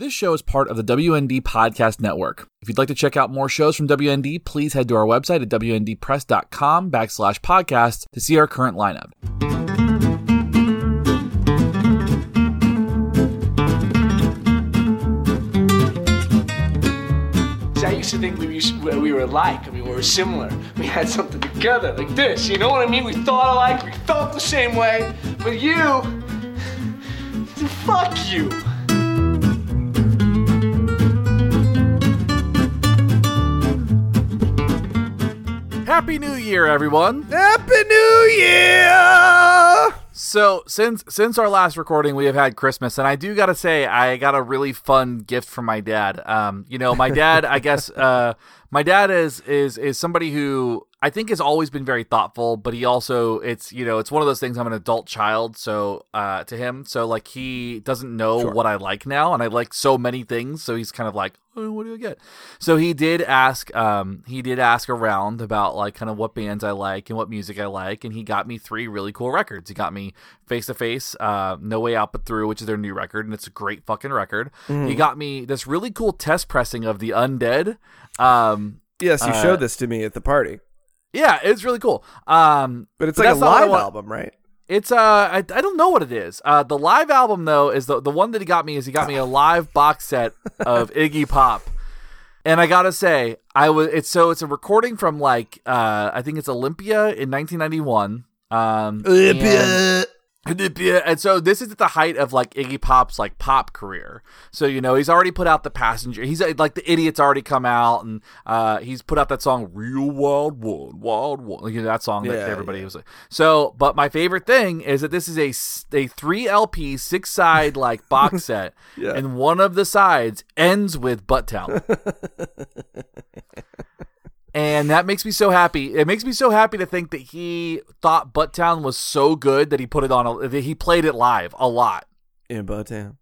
This show is part of the WND Podcast Network. If you'd like to check out more shows from WND, please head to our website at WNDpress.com backslash podcast to see our current lineup. See, I used to think we, used, we were alike. I mean, we were similar. We had something together, like this. You know what I mean? We thought alike, we felt the same way. But you, fuck you. Happy New Year, everyone! Happy New Year! So since since our last recording, we have had Christmas, and I do gotta say, I got a really fun gift from my dad. Um, you know, my dad, I guess, uh, my dad is is is somebody who I think has always been very thoughtful, but he also it's you know it's one of those things. I'm an adult child, so uh, to him, so like he doesn't know Sure. what I like now, and I like so many things, so he's kind of like, oh, what do I get? So he did ask, um, he did ask around about like kind of what bands I like and what music I like, and he got me three really cool records. He got me Face to Face, uh, No Way Out But Through, which is their new record, and it's a great fucking record. Mm-hmm. He got me this really cool test pressing of the Undead. Um, Yes, you Uh, showed this to me at the party. Yeah, it's really cool. Um, But it's but like a that's not what I live album, right? It's uh, I, I don't know what it is. Uh, the live album though is the the one that he got me is he got me a live box set of Iggy Pop, and I gotta say I was it's so it's a recording from like uh I think it's Olympia in 1991. Um, and- And so this is at the height of like Iggy Pop's like pop career. So you know he's already put out the passenger. He's uh, like the idiot's already come out, and uh, he's put out that song "Real Wild One," Wild One. You know that song that Yeah, everybody yeah. was like. So, but my favorite thing is that this is a a three LP six side like box set, and one of the sides ends with Butt Town. And that makes me so happy. It makes me so happy to think that he thought Butttown was so good that he put it on. A, that he played it live a lot In Bowtown.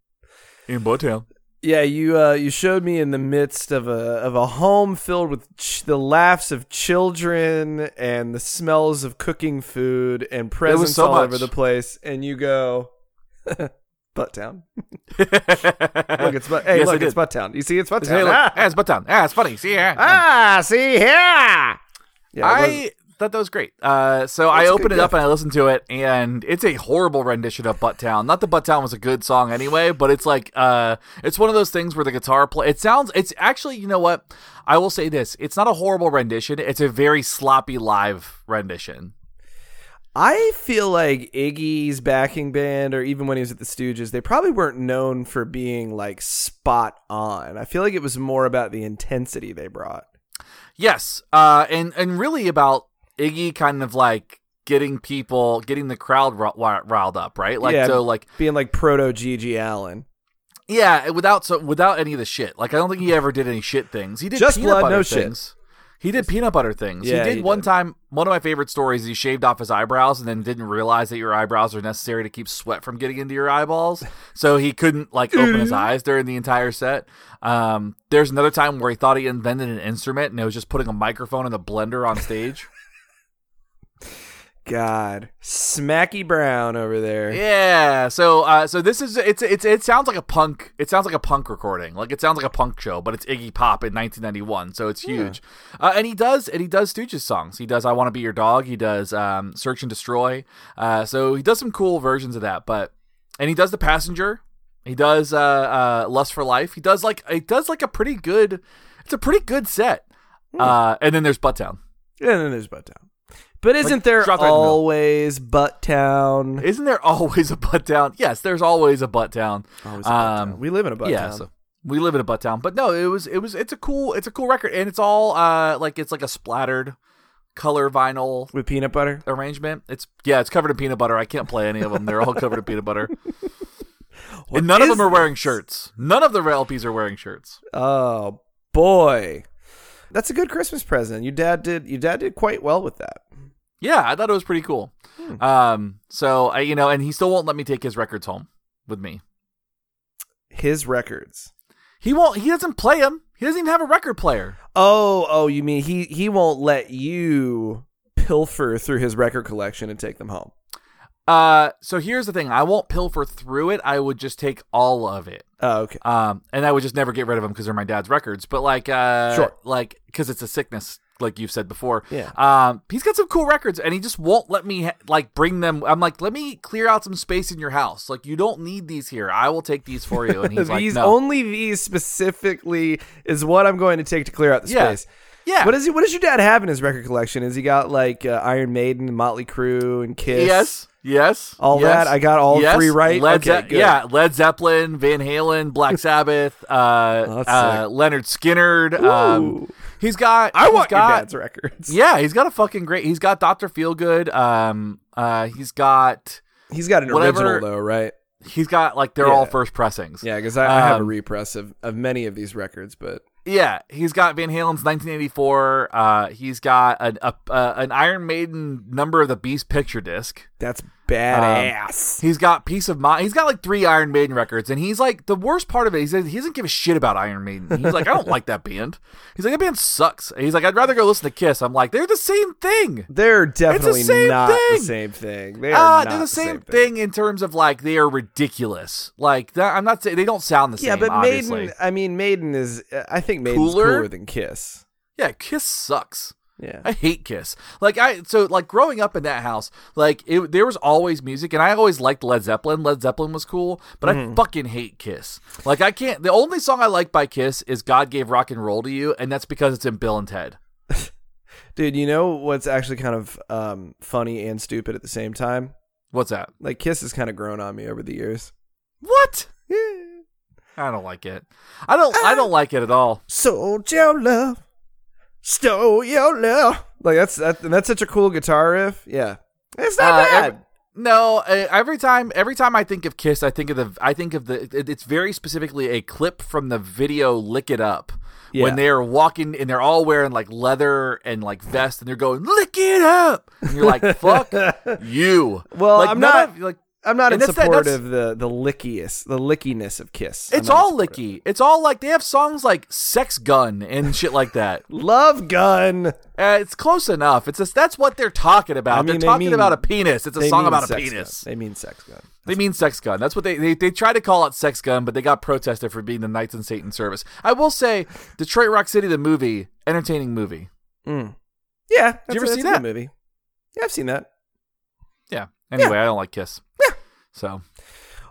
in Butttown. Yeah, you uh, you showed me in the midst of a of a home filled with ch- the laughs of children and the smells of cooking food and presents so all much. over the place, and you go, Butttown. Look, it's but hey, Yes, I look, it's did. Butttown. You see, it's Butttown. Hey, look, ah, yeah, it's Butttown. Yeah, it's funny. See, yeah. ah, see here. Yeah, I thought that was great. Uh, so I That's a opened it up and I listened to it, and it's a horrible rendition of Butttown. Not that Butttown was a good song anyway, but it's like uh, it's one of those things where the guitar play. It sounds. It's actually, you know what? I will say this: it's not a horrible rendition. It's a very sloppy live rendition. I feel like Iggy's backing band, or even when he was at the Stooges, they probably weren't known for being like spot on. I feel like it was more about the intensity they brought. Yes, uh, and and really about Iggy kind of like getting people, getting the crowd riled up, right? Like Yeah. so, like Being like proto GG Allin. yeah, without so without any of the shit. Like I don't think he ever did any shit things. He did Just blood, no shit. He did peanut butter things. Yeah, he did he one did. time. One of my favorite stories. He shaved off his eyebrows and then didn't realize that your eyebrows are necessary to keep sweat from getting into your eyeballs. So he couldn't like open his eyes during the entire set. Um, there's another time where he thought he invented an instrument and it was just putting a microphone in a blender on stage. God, Smacky Brown over there. Yeah. So uh so this is it's it's it sounds like a punk it sounds like a punk recording. Like it sounds like a punk show, but it's Iggy Pop in 1991, so it's huge. Uh, and he does and he does Stooges songs. He does I Want to Be Your Dog, he does um Search and Destroy. Uh so he does some cool versions of that, but and he does The Passenger. He does uh uh Lust for Life. He does like it does like a pretty good it's a pretty good set. Uh and then there's Butttown. And then there's Butttown. But isn't there always that in the middle. always Isn't there always a butt town? Yes, there's always a Butttown. Always a Butttown. Um, we live in a Butttown. Yeah, so we live in a butt town, but no, it was it was it's a cool it's a cool record, and it's all uh like it's like a splattered color vinyl with peanut butter. arrangement. It's yeah, it's covered in peanut butter. I can't play any of them; they're all covered in peanut butter, What and none of them are wearing this? shirts. None of the LPs are wearing shirts. Oh boy, that's a good Christmas present. Your dad did. Your dad did quite well with that. Yeah, I thought it was pretty cool. Hmm. Um, so I you know, and he still won't let me take his records home with me. His records. He won't. He doesn't play them. He doesn't even have a record player. Oh, oh, you mean he he won't let you pilfer through his record collection and take them home? Uh, so here's the thing: I won't pilfer through it. I would just take all of it. Oh, okay. Um, and I would just never get rid of them because they're my dad's records. But like, uh, Sure. like because it's a sickness, like you've said before. Yeah. Um, he's got some cool records, and he just won't let me ha- like bring them. I'm like, let me clear out some space in your house. Like, you don't need these here. I will take these for you. And he's like, no. only these specifically is what I'm going to take to clear out the Yeah. space. yeah. What does he? What does your dad have in his record collection? Is he got like uh, Iron Maiden, Motley Crue, and Kiss? Yes. Yes. All yes, that? I got all yes. three right? Led Okay, Ze- yeah, Led Zeppelin, Van Halen, Black Sabbath, uh, Oh, uh. Lynyrd Skynyrd. Um. He's got. I he's want got, your dad's records. Yeah, he's got a fucking great. He's got Doctor Feelgood. Um, uh, he's got. He's got an Whatever- original though, right? He's got like they're Yeah. all first pressings. Yeah, because I, I have a Um, repress of, of many of these records, but Yeah, he's got Van Halen's 1984. Uh, he's got an a, uh, an Iron Maiden Number of the Beast picture disc. that's badass. He's got Piece of Mind. He's got like three Iron Maiden records, and he's like the worst part of it. He says he doesn't give a shit about Iron Maiden. He's like, I don't like that band. He's like, that band sucks. He's like, I'd rather go listen to Kiss. I'm like, they're the same thing. they're definitely same not the same thing. They are Uh, they're the same, thing. in terms of like they are ridiculous. Like that, I'm not saying they don't sound the Yeah, same. Yeah, but obviously. Maiden. I mean, Maiden is. uh, I think Maiden's Cooler? cooler than Kiss. yeah, Kiss sucks. Yeah. I hate Kiss. Like I so like growing up in that house, like it, there was always music, and I always liked Led Zeppelin. Led Zeppelin was cool, but Mm-hmm. I fucking hate Kiss. Like I can't. The only song I like by Kiss is "God Gave Rock and Roll to You," and that's because it's in Bill and Ted. Dude, you know what's actually kind of um, funny and stupid at the same time? What's that? Like Kiss has kind of grown on me over the years. What? Yeah. I don't like it. I don't. I don't like it at all. Sold your love, stole your love. Like that's that, and that's such a cool guitar riff. Yeah, it's not Uh, bad. every- no, uh, every time every time I think of Kiss, I think of the I think of the it- it's very specifically a clip from the video "Lick It Up" Yeah. when they're walking and they're all wearing like leather and like vest and they're going "Lick it up," and you're like, "Fuck you." Well, like, I'm not- of- like. I'm not in and that's that- support that's- of the the lickiest, the lickiness of Kiss. I'm It's all support of it. licky. It's all like they have songs like "Sex Gun" and shit like that. Love gun. Uh, it's close enough. It's just that's what they're talking about. I mean, they're they talking mean- about a penis. It's a song about a penis. Gun. They mean sex gun. They mean sex gun. That's what they, they they try to call it sex gun, but they got protested for being the Knights and Satan service. I will say, Detroit Rock City, the movie, entertaining movie. Mm. Yeah, that's you ever see that's that? movie? Yeah, I've seen that. Yeah. Anyway, I don't like Kiss. Yeah. So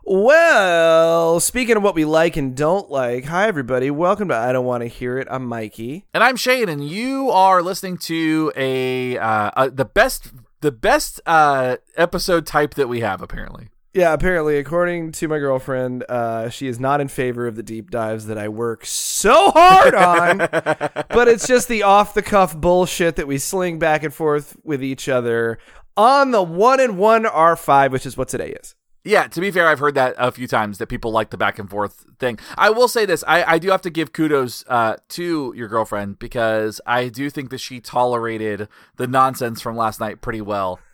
Well, speaking of what we like and don't like, hi everybody, welcome to I Don't Want to Hear It. I'm Mikey. and I'm Shane, and you are listening to a uh, uh the best the best uh episode type that we have apparently. Yeah, apparently, according to my girlfriend, uh, she is not in favor of the deep dives that I work so hard on. but it's just the off the cuff bullshit that we sling back and forth with each other on the one and one R5, which is what today is. Yeah, to be fair, I've heard that a few times that people like the back and forth thing. I will say this: I, I do have to give kudos uh, to your girlfriend because I do think that she tolerated the nonsense from last night pretty well.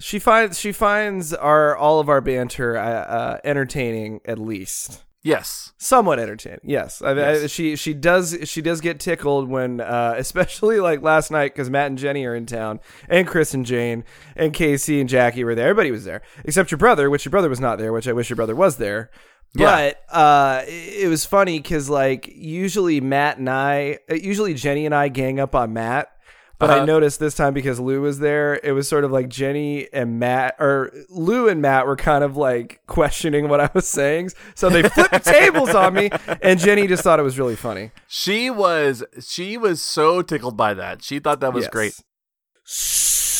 She finds she finds our all of our banter uh, uh, entertaining, at least. Yes, somewhat entertaining. Yes, I, I, she she does she does get tickled when, uh, especially like last night because Matt and Jenny are in town, and Chris and Jane and Casey and Jackie were there. Everybody was there except your brother, which your brother was not there. Which I wish your brother was there. Yeah. But uh, it it was funny because like usually Matt and I, uh, usually Jenny and I gang up on Matt. But I Uh-huh. noticed this time because Lou was there, it was sort of like Jenny and Matt, or Lou and Matt were kind of like questioning what I was saying. So they flipped the tables on me, and Jenny just thought it was really funny. she was she was so tickled by that. She thought that was Yes. great.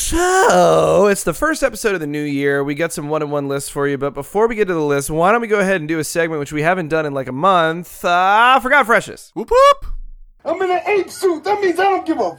So it's the first episode of the new year. We got some one on one lists for you, but before we get to the list, why don't we go ahead and do a segment which we haven't done in like a month? Uh, forgot freshness. Whoop whoop. I'm in an ape suit. That means I don't give a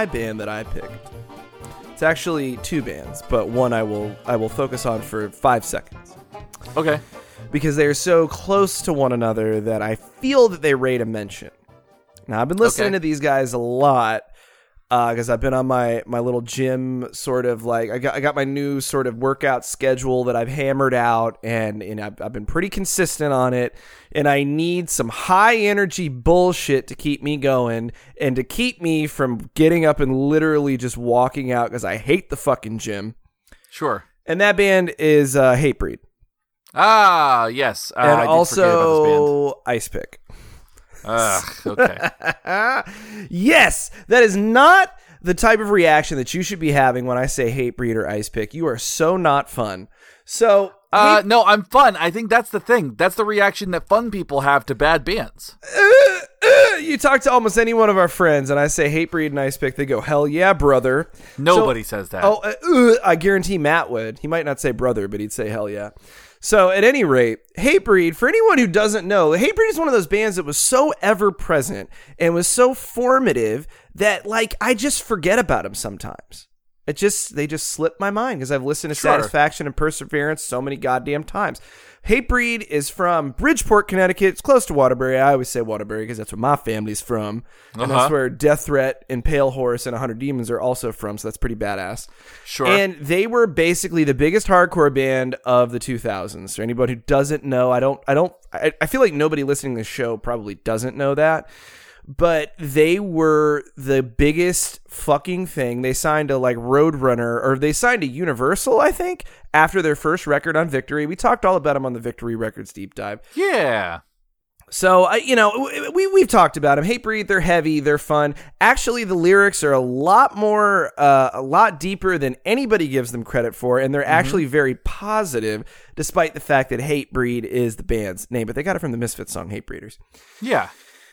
My band that I picked. It's actually two bands, but one I will I will focus on for five seconds. Okay. because they are so close to one another that I feel that they rate a mention. Now I've been listening Okay. to these guys a lot because I've been on my my little gym sort of like I got I got my new sort of workout schedule that I've hammered out and and I've, I've been pretty consistent on it and I need some high energy bullshit to keep me going and to keep me from getting up and literally just walking out because I hate the fucking gym Sure. and that band is uh, Hatebreed Ah, yes. Uh, and I did forget this band. also Ice Pick. Ugh, okay. yes, that is not the type of reaction that you should be having when I say Hatebreed or ice pick. You are so not fun. So, Uh, no, I'm fun. I think that's the thing. That's the reaction that fun people have to bad bands. uh, you talk to almost any one of our friends, and I say Hatebreed and ice pick, they go, hell yeah, brother. Nobody says that. Oh, uh, uh, I guarantee Matt would. He might not say brother, but he'd say hell yeah. So, at any rate, Hatebreed, for anyone who doesn't know, Hatebreed is one of those bands that was so ever present and was so formative that, like, I just forget about them sometimes. It just, they just slip my mind because I've listened to Sure. Satisfaction and Perseverance so many goddamn times. Hatebreed is from Bridgeport, Connecticut. It's close to Waterbury. I always say Waterbury because that's where my family's from. And Uh-huh. that's where Death Threat and Pale Horse and 100 Demons are also from, so that's pretty badass. Sure. And they were basically the biggest hardcore band of the 2000s. For anybody who doesn't know, I don't, I don't, I, I feel like nobody listening to the show probably doesn't know that. But they were the biggest fucking thing. They signed a like Roadrunner, or they signed a Universal, I think, after their first record on Victory. We talked all about them on the Victory Records deep dive. yeah. So I, you know, we we've talked about them. Hatebreed, they're heavy, they're fun. Actually, the lyrics are a lot more, uh, a lot deeper than anybody gives them credit for, and they're actually very positive, despite the fact that Hatebreed is the band's name. But they got it from the Misfits song "Hate Breeders." Yeah.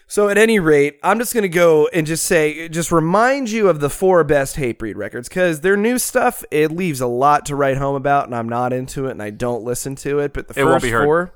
So at any rate, I'm just gonna go and just say, just remind you of the four best Hatebreed records because their new stuff it leaves a lot to write home about, and I'm not into it, and I don't listen to it. But the It won't first be heard. four,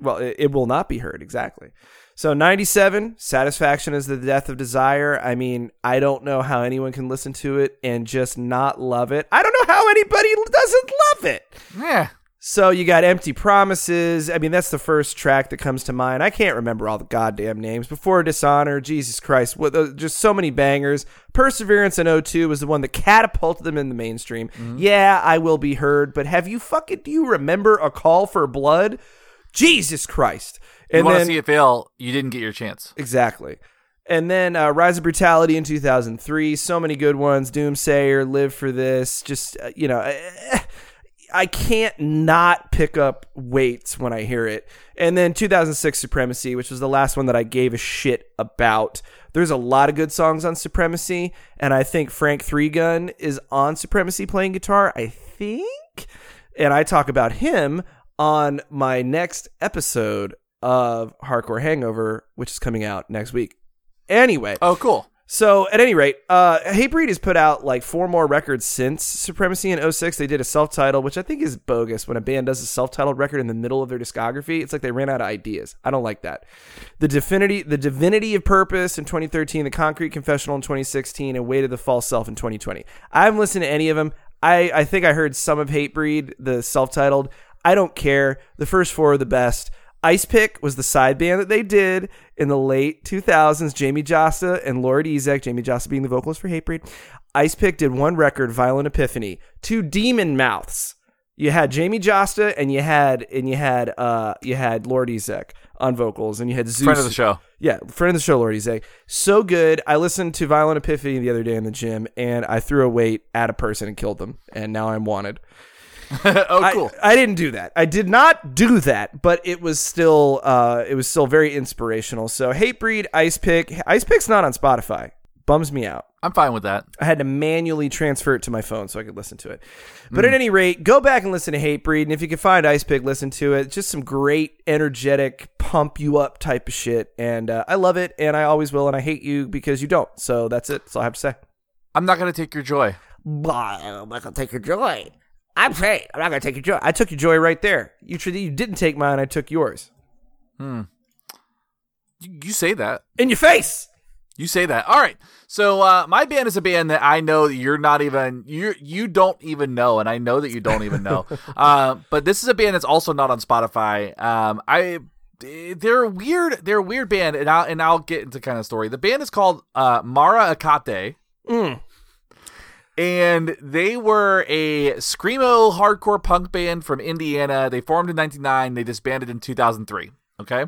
well, it, it will not be heard exactly. So 97, Satisfaction is the Death of Desire. I mean, I don't know how anyone can listen to it and just not love it. I don't know how anybody doesn't love it. Yeah. So you got Empty Promises. I mean, that's the first track that comes to mind. I can't remember all the goddamn names. Before Dishonor, Jesus Christ, what the, just so many bangers. Perseverance in 02 was the one that catapulted them in the mainstream. Yeah, I will be heard, but have you fucking do you remember a call for blood? Jesus Christ. And You want to see it fail, you didn't get your chance. Exactly. And then uh, Rise of Brutality in 2003. So many good ones. Doomsayer, Live for This. Just, uh, you know, I can't not pick up weights when I hear it. And then 2006 Supremacy, which was the last one that I gave a shit about. There's a lot of good songs on Supremacy. And I think Frank Three Gun is on Supremacy playing guitar. I think. And I talk about him on my next episode of Hardcore Hangover, which is coming out next week. Anyway, Oh, cool. So at any rate, uh, Hatebreed has put out like four more records since Supremacy in 06. They did a self-titled, which I think is bogus when a band does a self-titled record in the middle of their discography. It's like they ran out of ideas. I don't like that. The Divinity, the Divinity of Purpose in 2013, the Concrete Confessional in 2016, and Weight of the False Self in 2020. I haven't listened to any of them. I, I think I heard some of Hatebreed, the self-titled. I don't care. The first four are the best. Ice Pick was the side band that they did in the late 2000s. Jamey Jasta and Lord Ezec, Jamey Jasta being the vocalist for Hatebreed. Ice Pick did one record, Violent Epiphany, two demon mouths. You had Jamey Jasta and you had and you had uh you had Lord Ezec on vocals and you had Zeus Friend of the show. yeah, friend of the show, Lord Ezec. So good. I listened to Violent Epiphany the other day in the gym, and I threw a weight at a person and killed them, and now I'm wanted. oh, cool. I, didn't do that. I did not do that, but it was still uh, it was still very inspirational. So Hatebreed, Ice Pick, Ice Pick's not on Spotify. Bums me out. I'm fine with that. I had to manually transfer it to my phone so I could listen to it. But at any rate, go back and listen to Hatebreed, and if you can find Ice Pick, listen to it. Just some great, energetic, pump you up type of shit, and uh, I love it, and I always will, and I hate you because you don't. So that's it. That's all I have to say. I'm not going to take your joy. Bah, I'm not gonna take your joy. I'm saying I'm not gonna take your joy. I took your joy right there. You you didn't take mine. I took yours You, you say that. in your face. You say that. All right. So uh, my band is a band that I know that you're not even you you don't even know, and I know that you don't even know. uh, but this is a band that's also not on Spotify. Um, I they're a weird they're a weird band, and I'll and I'll get into kind of story. The band is called uh, Mara'akate. And they were a screamo hardcore punk band from Indiana. They formed in '99. They disbanded in 2003. Okay.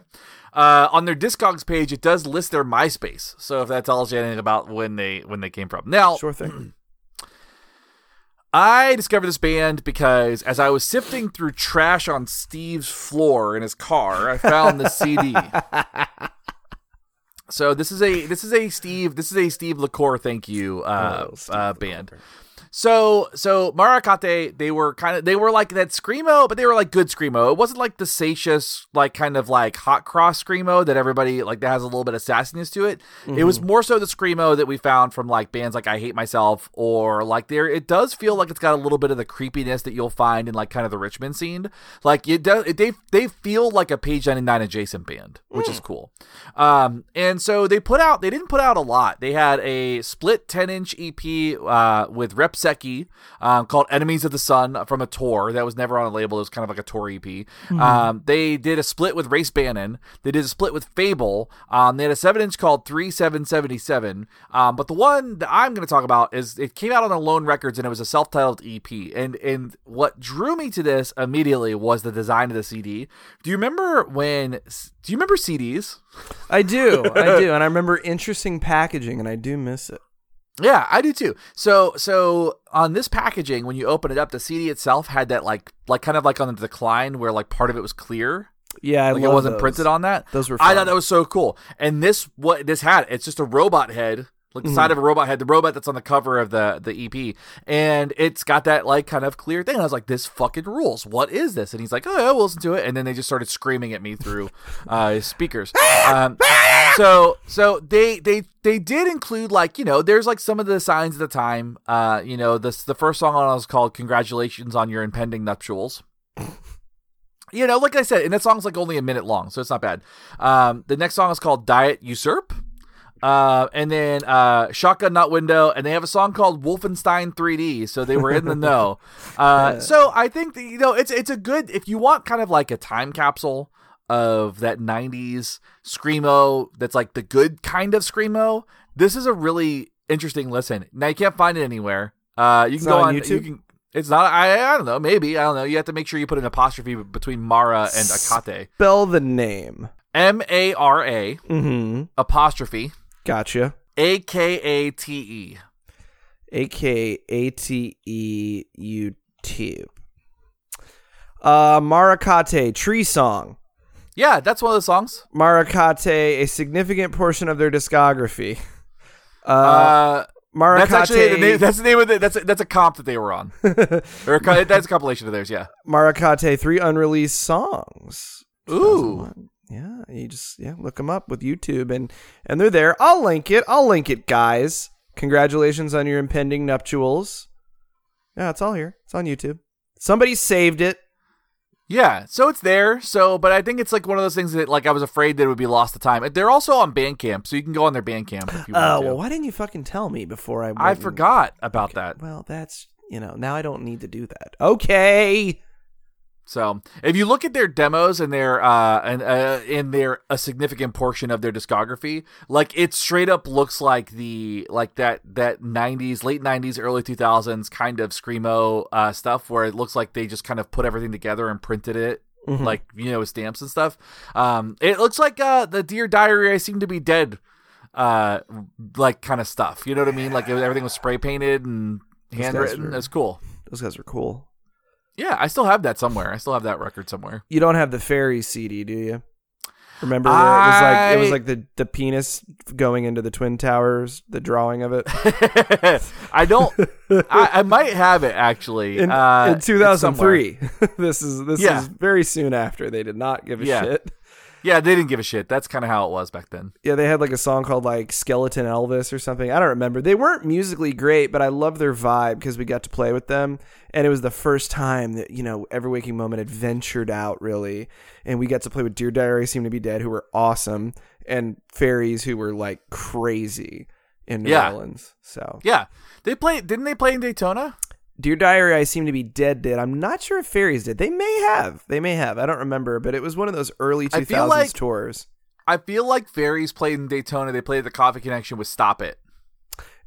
Uh, on their Discogs page, it does list their MySpace. So if that tells you anything about when they when they came from. Now, Sure thing. I discovered this band because as I was sifting through trash on Steve's floor in his car, I found the CD. So this is a this is a Steve this is a Steve LaCour thank you uh, Oh, Steve uh band. So so Mara'akate they were kind of they were like that screamo, but they were like good screamo. It wasn't like the satious like kind of like hot cross screamo that everybody like that has a little bit of sassiness to it. It was more so the screamo that we found from like bands like I Hate Myself or like there. It does feel like it's got a little bit of the creepiness that you'll find in like kind of the Richmond scene. Like it does. It, they they feel like a Page Ninety Nine adjacent band, which is cool. Um, and so they put out. They didn't put out a lot. They had a split ten inch EP uh, with Rep Secchi um, called "Enemies of the Sun" from a tour that was never on a label. It was kind of like a tour EP. Um, they did a split with Race Bannon. They did a split with Fable. Um, they had a seven inch called Three Seven Seventy Seven. Um, but the one that I'm going to talk about is it came out on Alone Records and it was a self titled EP. And and what drew me to this immediately was the design of the CD. Do you remember when? Do you remember CDs? I do, I do, and I remember interesting packaging, and I do miss it. Yeah, I do too. So so on this packaging, when you open it up, the CD itself had that like like kind of like on the decline where like part of it was clear. Yeah, I Like it wasn't those. printed on that. Those were I thought that was so cool. And this what this had, it's just a robot head, like the side of a robot head, the robot that's on the cover of the the EP, and it's got that like kind of clear thing. And I was like, this fucking rules. What is this? And he's like, oh, yeah, we'll listen to it. And then they just started screaming at me through uh, speakers. Um, so so they they they did include like you know there's like some of the signs at the time. Uh, you know this the first song on it was called "Congratulations on Your Impending Nuptials." You know, like I said, and that song's like only a minute long, so it's not bad. Um, the next song is called Diet Usurp. Uh, and then uh, Shotgun Nut Window, and they have a song called Wolfenstein 3D, so they were in the know. Uh, so I think that, you know it's it's a good if you want kind of like a time capsule of that 90s screamo that's like the good kind of screamo. This is a really interesting listen. Now you can't find it anywhere. Uh, you can It's go on YouTube? You can, it's not. I I don't know. Maybe I don't know. You have to make sure you put an apostrophe between Mara and Akate. Spell the name. M A R A Mm-hmm. apostrophe Gotcha. A K A T E. A K A T E YouTube. Uh, Mara'akate Tree Song. Yeah, that's one of the songs. Mara'akate, a significant portion of their discography. Uh, Uh, Mara'akate. that's actually the name, that's the name of the that's a, that's a comp that they were on. or a, that's a compilation of theirs. Yeah. Mara'akate, three unreleased songs. Ooh. 2001. Yeah, you just yeah look them up with YouTube and and they're there. I'll link it. I'll link it, guys. Congratulations on your impending nuptials. Yeah, it's all here. It's on YouTube. Somebody saved it. Yeah, so it's there. So, but I think it's like one of those things that like I was afraid that it would be lost to time. They're also on Bandcamp, so you can go on their Bandcamp if you want Oh to. well, why didn't you fucking tell me before I? Went I and- forgot about that. Well, that's you know now I don't need to do that. Okay. So if you look at their demos and their uh and uh in their a significant portion of their discography, like it straight up looks like the like that that '90s, late '90s, early 2000s kind of screamo uh stuff where it looks like they just kind of put everything together and printed it. Like you know, stamps and stuff. Um, it looks like uh, the Dear Diary I Seem to Be Dead, uh, like kind of stuff. You know what I mean? Like everything was spray painted and handwritten. That's cool. Those guys are cool. Yeah, I still have that somewhere. I still have that record somewhere. You don't have the fairy CD, do you? Remember, the, it was like it was like the the penis going into the twin towers. The drawing of it I don't. I, I might have it actually. in, uh, in 2003. this is this Yeah. is very soon after they did not give a Yeah. shit. Yeah, they didn't give a shit. That's kind of how it was back then. Yeah, they had like a song called like Skeleton Elvis or something. I don't remember. They weren't musically great, but I love their vibe because we got to play with them. And it was the first time that, you know, Every Waking Moment had ventured out really. And we got to play with Dear Diary Seem to Be Dead, who were awesome, and Fairies, who were like crazy in New Yeah. Orleans. So Yeah, they play. Didn't they play in Daytona? Dear Diary, I Seem to Be Dead did. I'm not sure if Fairies did. They may have. They may have. I don't remember, but it was one of those early 2000s I feel like- tours. I feel like Fairies played in Daytona. They played the Coffee Connection with Stop It.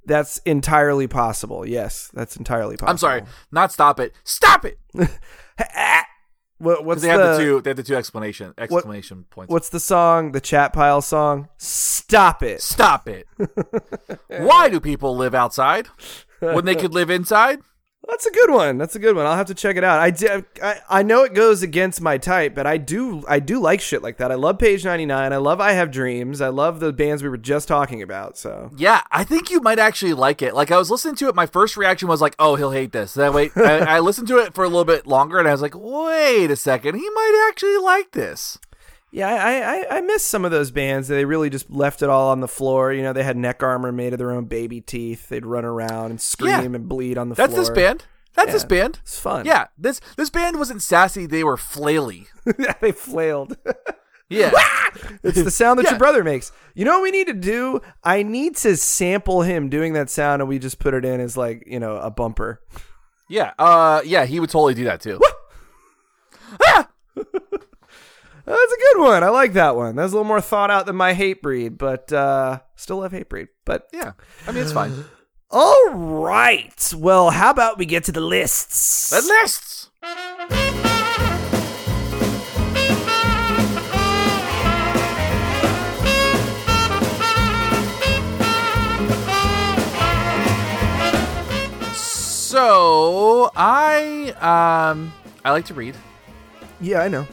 That's entirely possible. Yes, that's entirely possible. I'm sorry, not Stop It. Stop it. What, what's they the, have the two. They have the two explanation exclamation points. What's the song? The chat pile song? Stop it. Stop it. Why do people live outside when they could live inside? That's a good one. That's a good one. I'll have to check it out. I, di- I I know it goes against my type, but I do I do like shit like that. I love Page 99. I love I Have Dreams. I love the bands we were just talking about. So Yeah, I think you might actually like it. Like I was listening to it, my first reaction was like, "Oh, he'll hate this." Then wait, I, I listened to it for a little bit longer, and I was like, "Wait a second, he might actually like this." Yeah, I, I I miss some of those bands. They really just left it all on the floor. You know, they had neck armor made of their own baby teeth. They'd run around and scream Yeah. and bleed on the That's floor. That's this band. That's this band. It's fun. Yeah, this this band wasn't sassy. They were flaily. yeah, they flailed. Yeah, It's the sound that Yeah. your brother makes. You know what we need to do? I need to sample him doing that sound, and we just put it in as like you know a bumper. yeah, uh, yeah. He would totally do that too. That's a good one. I like that one. That's a little more thought out than my Hatebreed, but uh, still love Hatebreed. But Yeah, I mean it's fine. all right. Well, how about we get to the lists? The lists. So I um I like to read. Yeah, I know.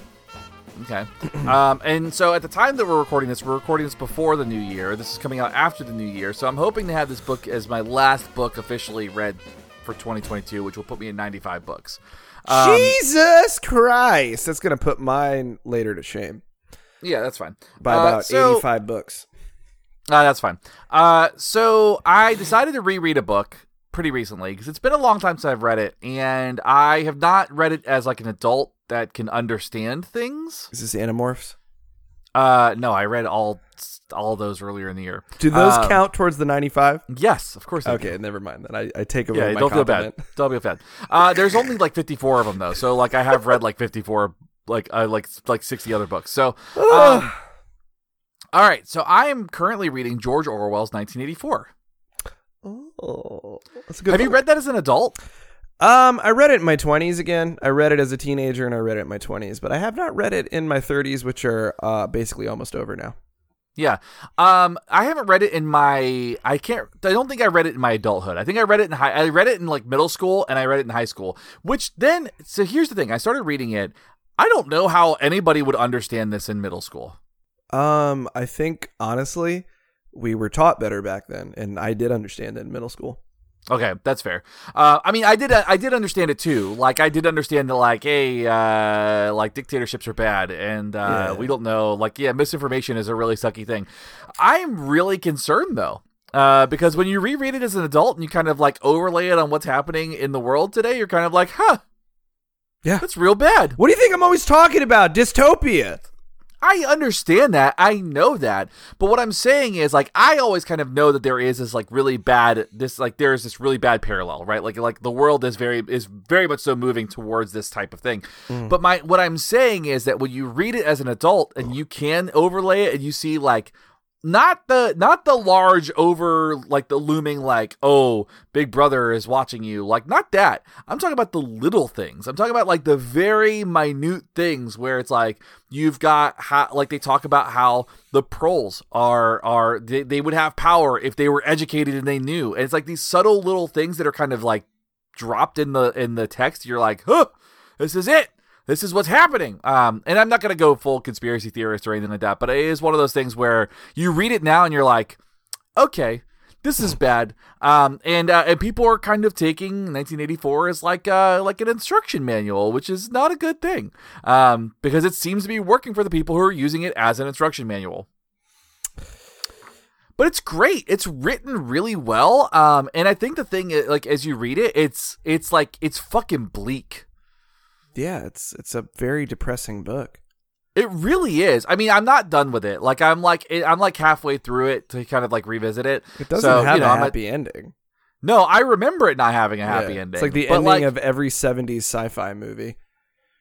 Okay. um, and so at the time that we're recording this, we're recording this before the new year. This is coming out after the new year. So I'm hoping to have this book as my last book officially read for 2022, which will put me in 95 books. Um, Jesus Christ, that's gonna put mine later to shame yeah, that's fine. by Uh, about so- eighty-five books. Uh, that's fine. Uh, so I decided to reread a book pretty recently because it's been a long time since I've read it, and I have not read it as like an adult that can understand things. Is this Animorphs? Uh, no, I read all all those earlier in the year. Do those Um, count towards the ninety-five? Yes, of course. they do. Okay, never mind. Then I, I take away Yeah, my don't feel bad. compliment. Don't feel bad. Uh, there's only like 54 of them though, so like I have read like 54, like uh, like like 60 other books. So, um, all right. So I am currently reading George Orwell's 1984. Oh, that's a good. Have you read that as an adult? Um, I read it in my twenties again. I read it as a teenager and I read it in my twenties, but I have not read it in my thirties, which are uh basically almost over now. Yeah. Um, I haven't read it in my. I can't. I don't think I read it in my adulthood. I think I read it in high. I read it in like middle school, and I read it in high school. Which then, so here's the thing. I started reading it. I don't know how anybody would understand this in middle school. Um, I think honestly, we were taught better back then, and I did understand it in middle school. Okay, that's fair. Uh, I mean, I did. I did understand it too. Like, I did understand that, like, hey, uh, like dictatorships are bad, and uh, Yeah. we don't know. Like, yeah, misinformation is a really sucky thing. I'm really concerned though, uh, because when you reread it as an adult and you kind of like overlay it on what's happening in the world today, you're kind of like, huh, Yeah. that's real bad. What do you think I'm always talking about? Dystopia. I understand that. I know that. But what I'm saying is like I always kind of know that there is this like really bad this like there is this really bad parallel, right? Like like the world is very is very much so moving towards this type of thing. Mm. But my what I'm saying is that when you read it as an adult and you can overlay it and you see like not the not the large over like the looming like oh big brother is watching you. Like not that. I'm talking about the little things. I'm talking about like the very minute things where it's like you've got how like they talk about how the proles are are they, they would have power if they were educated and they knew. And it's like these subtle little things that are kind of like dropped in the in the text. You're like huh this is it this is what's happening. Um, and I'm not going to go full conspiracy theorist or anything like that, but it is one of those things where you read it now and you're like, okay, this is bad. Um, and uh, and people are kind of taking 1984 as like uh like an instruction manual, which is not a good thing. Um, because it seems to be working for the people who are using it as an instruction manual. But it's great. It's written really well. Um, and I think the thing, like as you read it, it's it's like it's fucking bleak. Yeah, it's it's a very depressing book. It really is. I mean, I'm not done with it. Like I'm like I'm like halfway through it to kind of like revisit it. It doesn't So, have you know, a happy ending. No, I remember it not having a happy Yeah. ending. It's like the ending like, of every 70s sci-fi movie.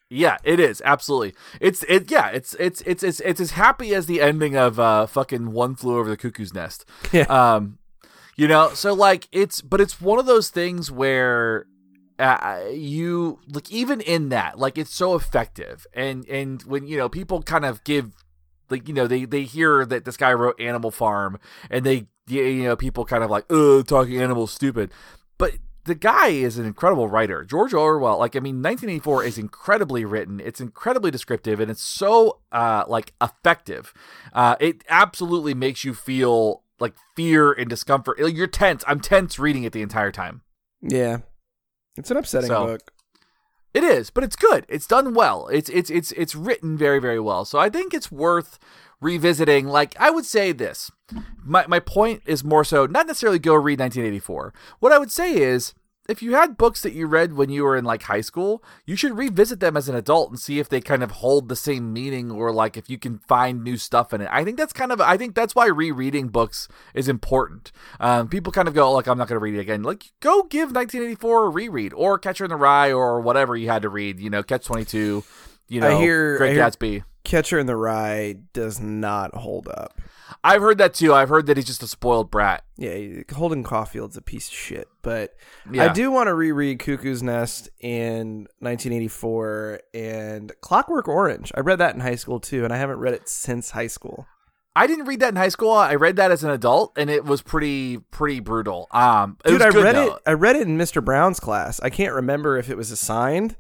Yeah, it is absolutely. It's it. Yeah, it's it's it's it's it's as happy as the ending of uh fucking One Flew Over the Cuckoo's Nest. Yeah. Um, you know, so like it's but it's one of those things where uh, you like even in that like it's so effective. And and when you know people kind of give like you know they they hear that this guy wrote Animal Farm and they you know people kind of like oh talking animals stupid. But the guy is an incredible writer. George Orwell like I mean 1984 is incredibly written. It's incredibly descriptive and it's so uh like effective. Uh it absolutely makes you feel like fear and discomfort. You're tense. I'm tense reading it the entire time. Yeah. It's an upsetting So- book. It is, but it's good. It's done well. It's it's it's it's written very very well. So I think it's worth revisiting. Like I would say this. My my point is more so not necessarily go read 1984. What I would say is if you had books that you read when you were in like high school, you should revisit them as an adult and see if they kind of hold the same meaning or like if you can find new stuff in it. I think that's kind of I think that's why rereading books is important. Um, people kind of go like I'm not going to read it again. Like go give 1984 a reread or Catcher in the Rye or whatever you had to read. You know, Catch 22. You know, I hear- Great I hear- Gatsby. Catcher in the Rye does not hold up. I've heard that too. I've heard that he's just a spoiled brat. Yeah, Holden Caulfield's a piece of shit, but Yeah. I do want to reread Cuckoo's Nest in 1984 and Clockwork Orange. I read that in high school too, and I haven't read it since high school. I didn't read that in high school. I read that as an adult, and it was pretty pretty brutal. Um, it Dude, I read though. it. I read it in Mr. Brown's class. I can't remember if it was assigned,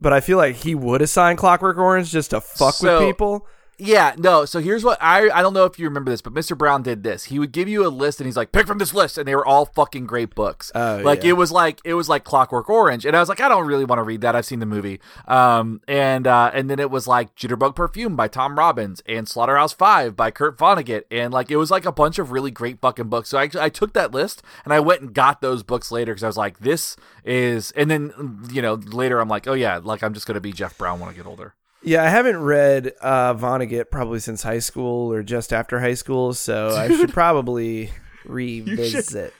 but I feel like he would assign Clockwork Orange just to fuck So- with people. Yeah, no. So here's what I I don't know if you remember this, but Mr. Brown did this. He would give you a list, and he's like, pick from this list, and they were all fucking great books. Oh, like yeah. it was like it was like Clockwork Orange, and I was like, I don't really want to read that. I've seen the movie. Um, and uh, and then it was like Jitterbug Perfume by Tom Robbins and Slaughterhouse Five by Kurt Vonnegut, and like it was like a bunch of really great fucking books. So I I took that list and I went and got those books later because I was like, this is, and then you know later I'm like, oh yeah, like I'm just gonna be Jeff Brown when I get older. Yeah, I haven't read uh, Vonnegut probably since high school or just after high school, so I should probably revisit.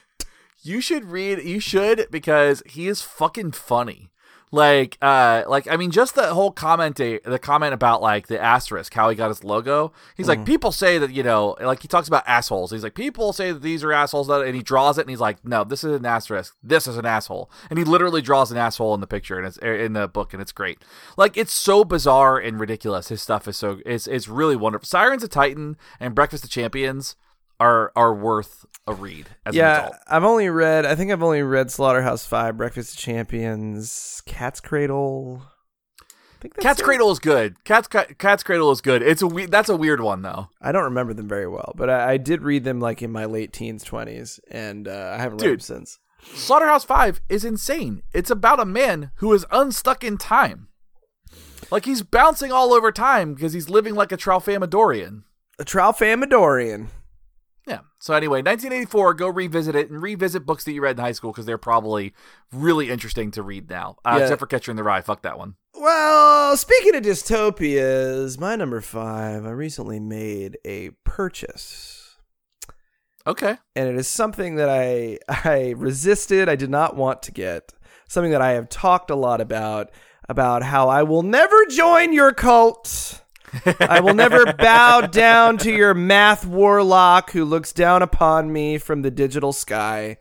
You should read. You should because he is fucking funny. Like, uh, like I mean, just the whole comment, the comment about like the asterisk, how he got his logo. He's like, people say that you know, like he talks about assholes. He's like, people say that these are assholes, and he draws it, and he's like, no, this is an asterisk. This is an asshole, and he literally draws an asshole in the picture, and it's er, in the book, and it's great. Like, it's so bizarre and ridiculous. His stuff is so it's it's really wonderful. Sirens of Titan and Breakfast of Champions are are worth a read as Yeah. I've only read. I think I've only read Slaughterhouse Five, Breakfast of Champions, Cat's Cradle. I think that's Cat's it. Cradle is good. Cat's Cat's Cradle is good. It's a we- that's a weird one though. I don't remember them very well, but I, I did read them like in my late teens, twenties, and uh, I haven't read them since. Slaughterhouse Five is insane. It's about a man who is unstuck in time. Like he's bouncing all over time because he's living like a Tralfamadorian. A Tralfamadorian. Yeah. So anyway, 1984. Go revisit it and revisit books that you read in high school because they're probably really interesting to read now. Uh, Yeah. Except for Catcher in the Rye. Fuck that one. Well, speaking of dystopias, my number five, I recently made a purchase. Okay. and it is something that I I resisted. I did not want to get something that I have talked a lot about about how I will never join your cult. I will never bow down to your math warlock who looks down upon me from the digital sky.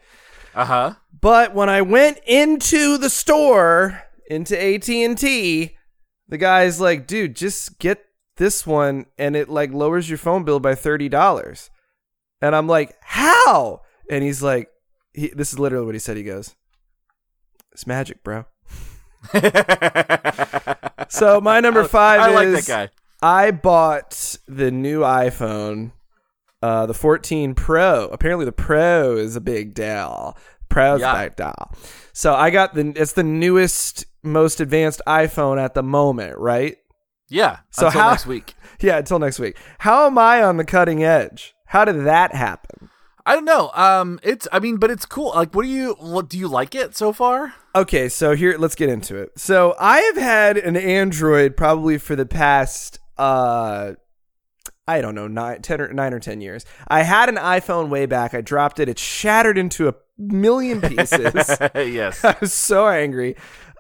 Uh huh. But when I went into the store, into AT&T, the guy's like, "Dude, just get this one and it like lowers your phone bill by $30." And I'm like, "How?" And he's like, he, this is literally what he said. He goes, "It's magic, bro." So my number 5 I like is that guy. I bought the new iPhone Uh, the 14 Pro. Apparently, the Pro is a big deal. Pro's Yeah. big deal. So I got the. It's the newest, most advanced iPhone at the moment, right? Yeah. So until how- next week. Yeah. Until next week. How am I on the cutting edge? How did that happen? I don't know. Um, it's. I mean, but it's cool. Like, what do you? What do you like it so far? Okay, so here let's get into it. So I have had an Android probably for the past uh I don't know, nine, 10 or nine or ten years. I had an iPhone way back. I dropped it. It shattered into a million pieces. yes. I was so angry.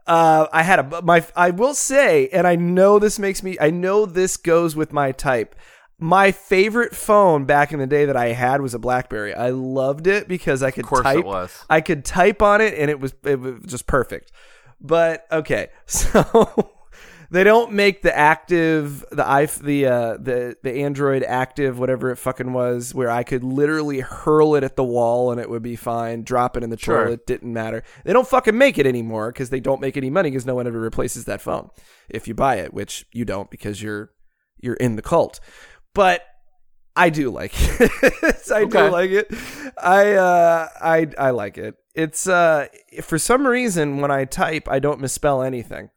Uh, I had a my. I will say, and I know this makes me. I know this goes with my type. My favorite phone back in the day that I had was a BlackBerry. I loved it because I could course it type. was. I could type on it, and it was it was just perfect. But okay, so they don't make the active the i the uh the the Android active whatever it fucking was where I could literally hurl it at the wall and it would be fine. Drop it in the Sure. toilet didn't matter. They don't fucking make it anymore because they don't make any money because no one ever replaces that phone if you buy it, which you don't because you're you're in the cult. But I do like it. I do like it. I uh I I like it. It's uh for some reason when I type I don't misspell anything.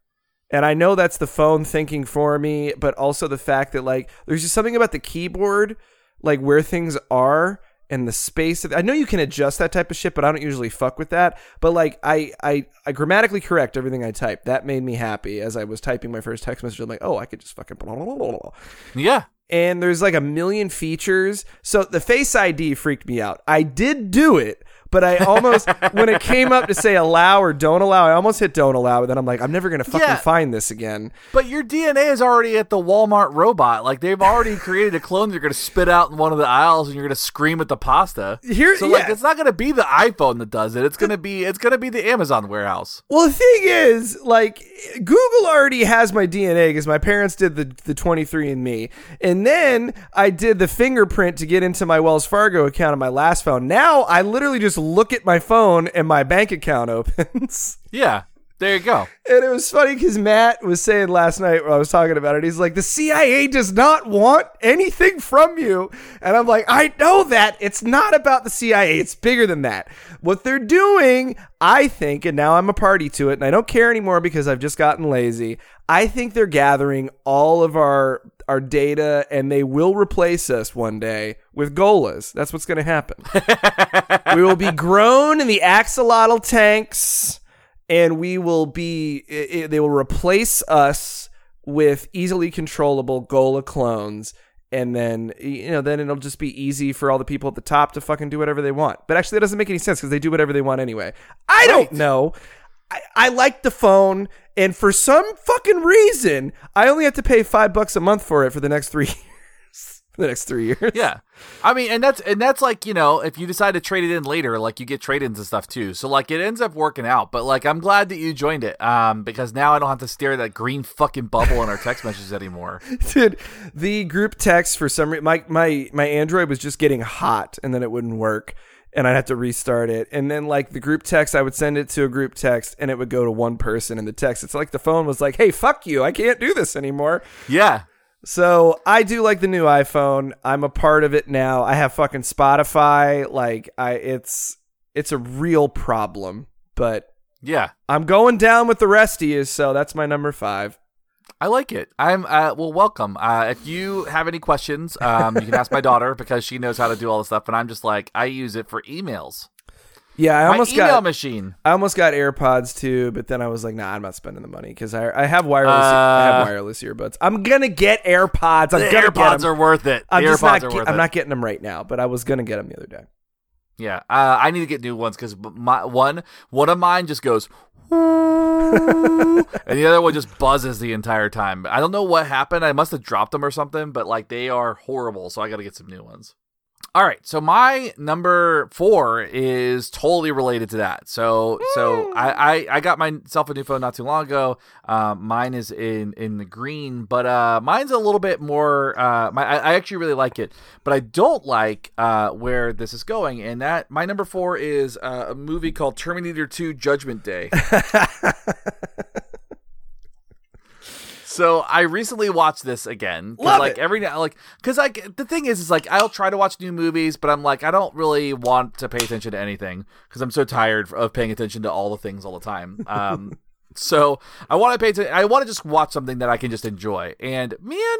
And I know that's the phone thinking for me, but also the fact that like there's just something about the keyboard, like where things are and the space. I know you can adjust that type of shit, but I don't usually fuck with that. But like I I I grammatically correct everything I type. That made me happy as I was typing my first text message. I'm like, oh, I could just fucking blah, blah, blah, blah, blah Yeah. and there's like a million features. So the Face ID freaked me out. I did do it, but I almost when it came up to say allow or don't allow, I almost hit don't allow, but then I'm like, I'm never gonna fucking Yeah. find this again. But your DNA is already at the Walmart robot. Like they've already created a clone that you're gonna spit out in one of the aisles and you're gonna scream at the pasta. Here- so like yeah. it's not gonna be the iPhone that does it. It's gonna be it's gonna be the Amazon warehouse. Well, the thing is, like, Google already has my DNA because my parents did the the 23andMe, and then I did the fingerprint to get into my Wells Fargo account on my last phone. Now I literally just look at my phone and my bank account opens. Yeah. There you go. And it was funny because Matt was saying last night when I was talking about it, he's like, the CIA does not want anything from you. And I'm like, I know that. It's not about the CIA. It's bigger than that. What they're doing, I think, and now I'm a party to it, and I don't care anymore because I've just gotten lazy. I think they're gathering all of our our data and they will replace us one day with Gholas. That's what's going to happen. we will be grown in the axolotl tanks and we will be i i they will replace us with easily controllable ghola clones. And then you know then it'll just be easy for all the people at the top to fucking do whatever they want. But actually that doesn't make any sense because they do whatever they want anyway. I don't know. I, I like the phone and for some fucking reason i only have to pay five bucks a month for it for the next three years for the next three years Yeah. I mean, and that's and that's like, you know, if you decide to trade it in later, like you get trade-ins and stuff too. So like it ends up working out. But like I'm glad that you joined it. Um, because now I don't have to stare at that green fucking bubble in our text messages anymore. Dude, the group text for some reason, my, my, my Android was just getting hot and then it wouldn't work and I'd have to restart it. And then, like, the group text, I would send it to a group text and it would go to one person in the text. It's like the phone was like, hey, fuck you. I can't do this anymore. Yeah. So I do like the new iPhone. I'm a part of it now. I have fucking Spotify. Like, I, it's, it's a real problem, but Yeah. I'm going down with the rest of you. So that's my number five. I like it. I'm uh, well. Welcome. Uh, if you have any questions, um, you can ask my daughter because she knows how to do all the stuff. And I'm just like, I use it for emails. Yeah, I My almost email got machine. I almost got AirPods too, but then I was like, nah, I'm not spending the money because I, I have wireless I have Uh, wireless earbuds. I'm gonna get AirPods. I'm The gonna AirPods are worth it. The I'm just AirPods not. worth I'm it. not getting them right now, but I was gonna get them the other day. Yeah, uh, I need to get new ones because my one one of mine just goes, and the other one just buzzes the entire time. I don't know what happened. I must have dropped them or something, but like they are horrible. So I got to get some new ones. All right, so my number four is totally related to that. So, so I, I I got myself a new phone not too long ago. Um, mine is in in the green, but uh, mine's a little bit more. Uh, my I, I actually really like it, but I don't like uh where this is going. And that my number four is uh, a movie called Terminator Two: Judgment Day. So I recently watched this again. Love like it. every now, like, because like the thing is, is like I'll try to watch new movies, but I'm like I don't really want to pay attention to anything because I'm so tired of paying attention to all the things all the time. Um, so I want to pay attention. I want to just watch something that I can just enjoy. And man,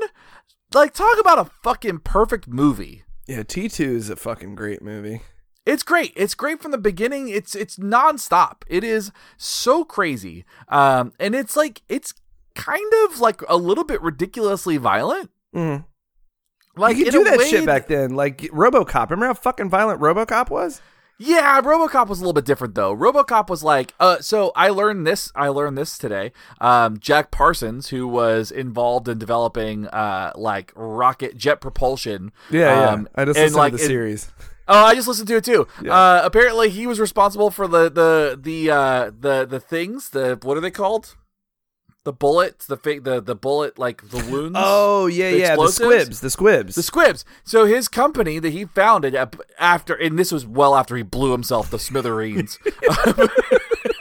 like talk about a fucking perfect movie. Yeah, T two is a fucking great movie. It's great. It's great from the beginning. It's it's nonstop. It is so crazy. Um, and it's like it's kind of like a little bit ridiculously violent. Mhm. Like you could do that way shit back then, like RoboCop. Remember how fucking violent RoboCop was? Yeah, RoboCop was a little bit different though. RoboCop was like, uh, so I learned this. I learned this today. Um, Jack Parsons, who was involved in developing uh, like rocket jet propulsion. Yeah, um, yeah. I just listened like, to the it- series. Oh, I just listened to it too. Uh, apparently, he was responsible for the the the uh, the the things. The what are they called? The bullets. The fake. The the bullet like the wounds. Oh yeah, the yeah. The squibs. The squibs. The Squibs. So his company that he founded after, and this was well after he blew himself to smithereens.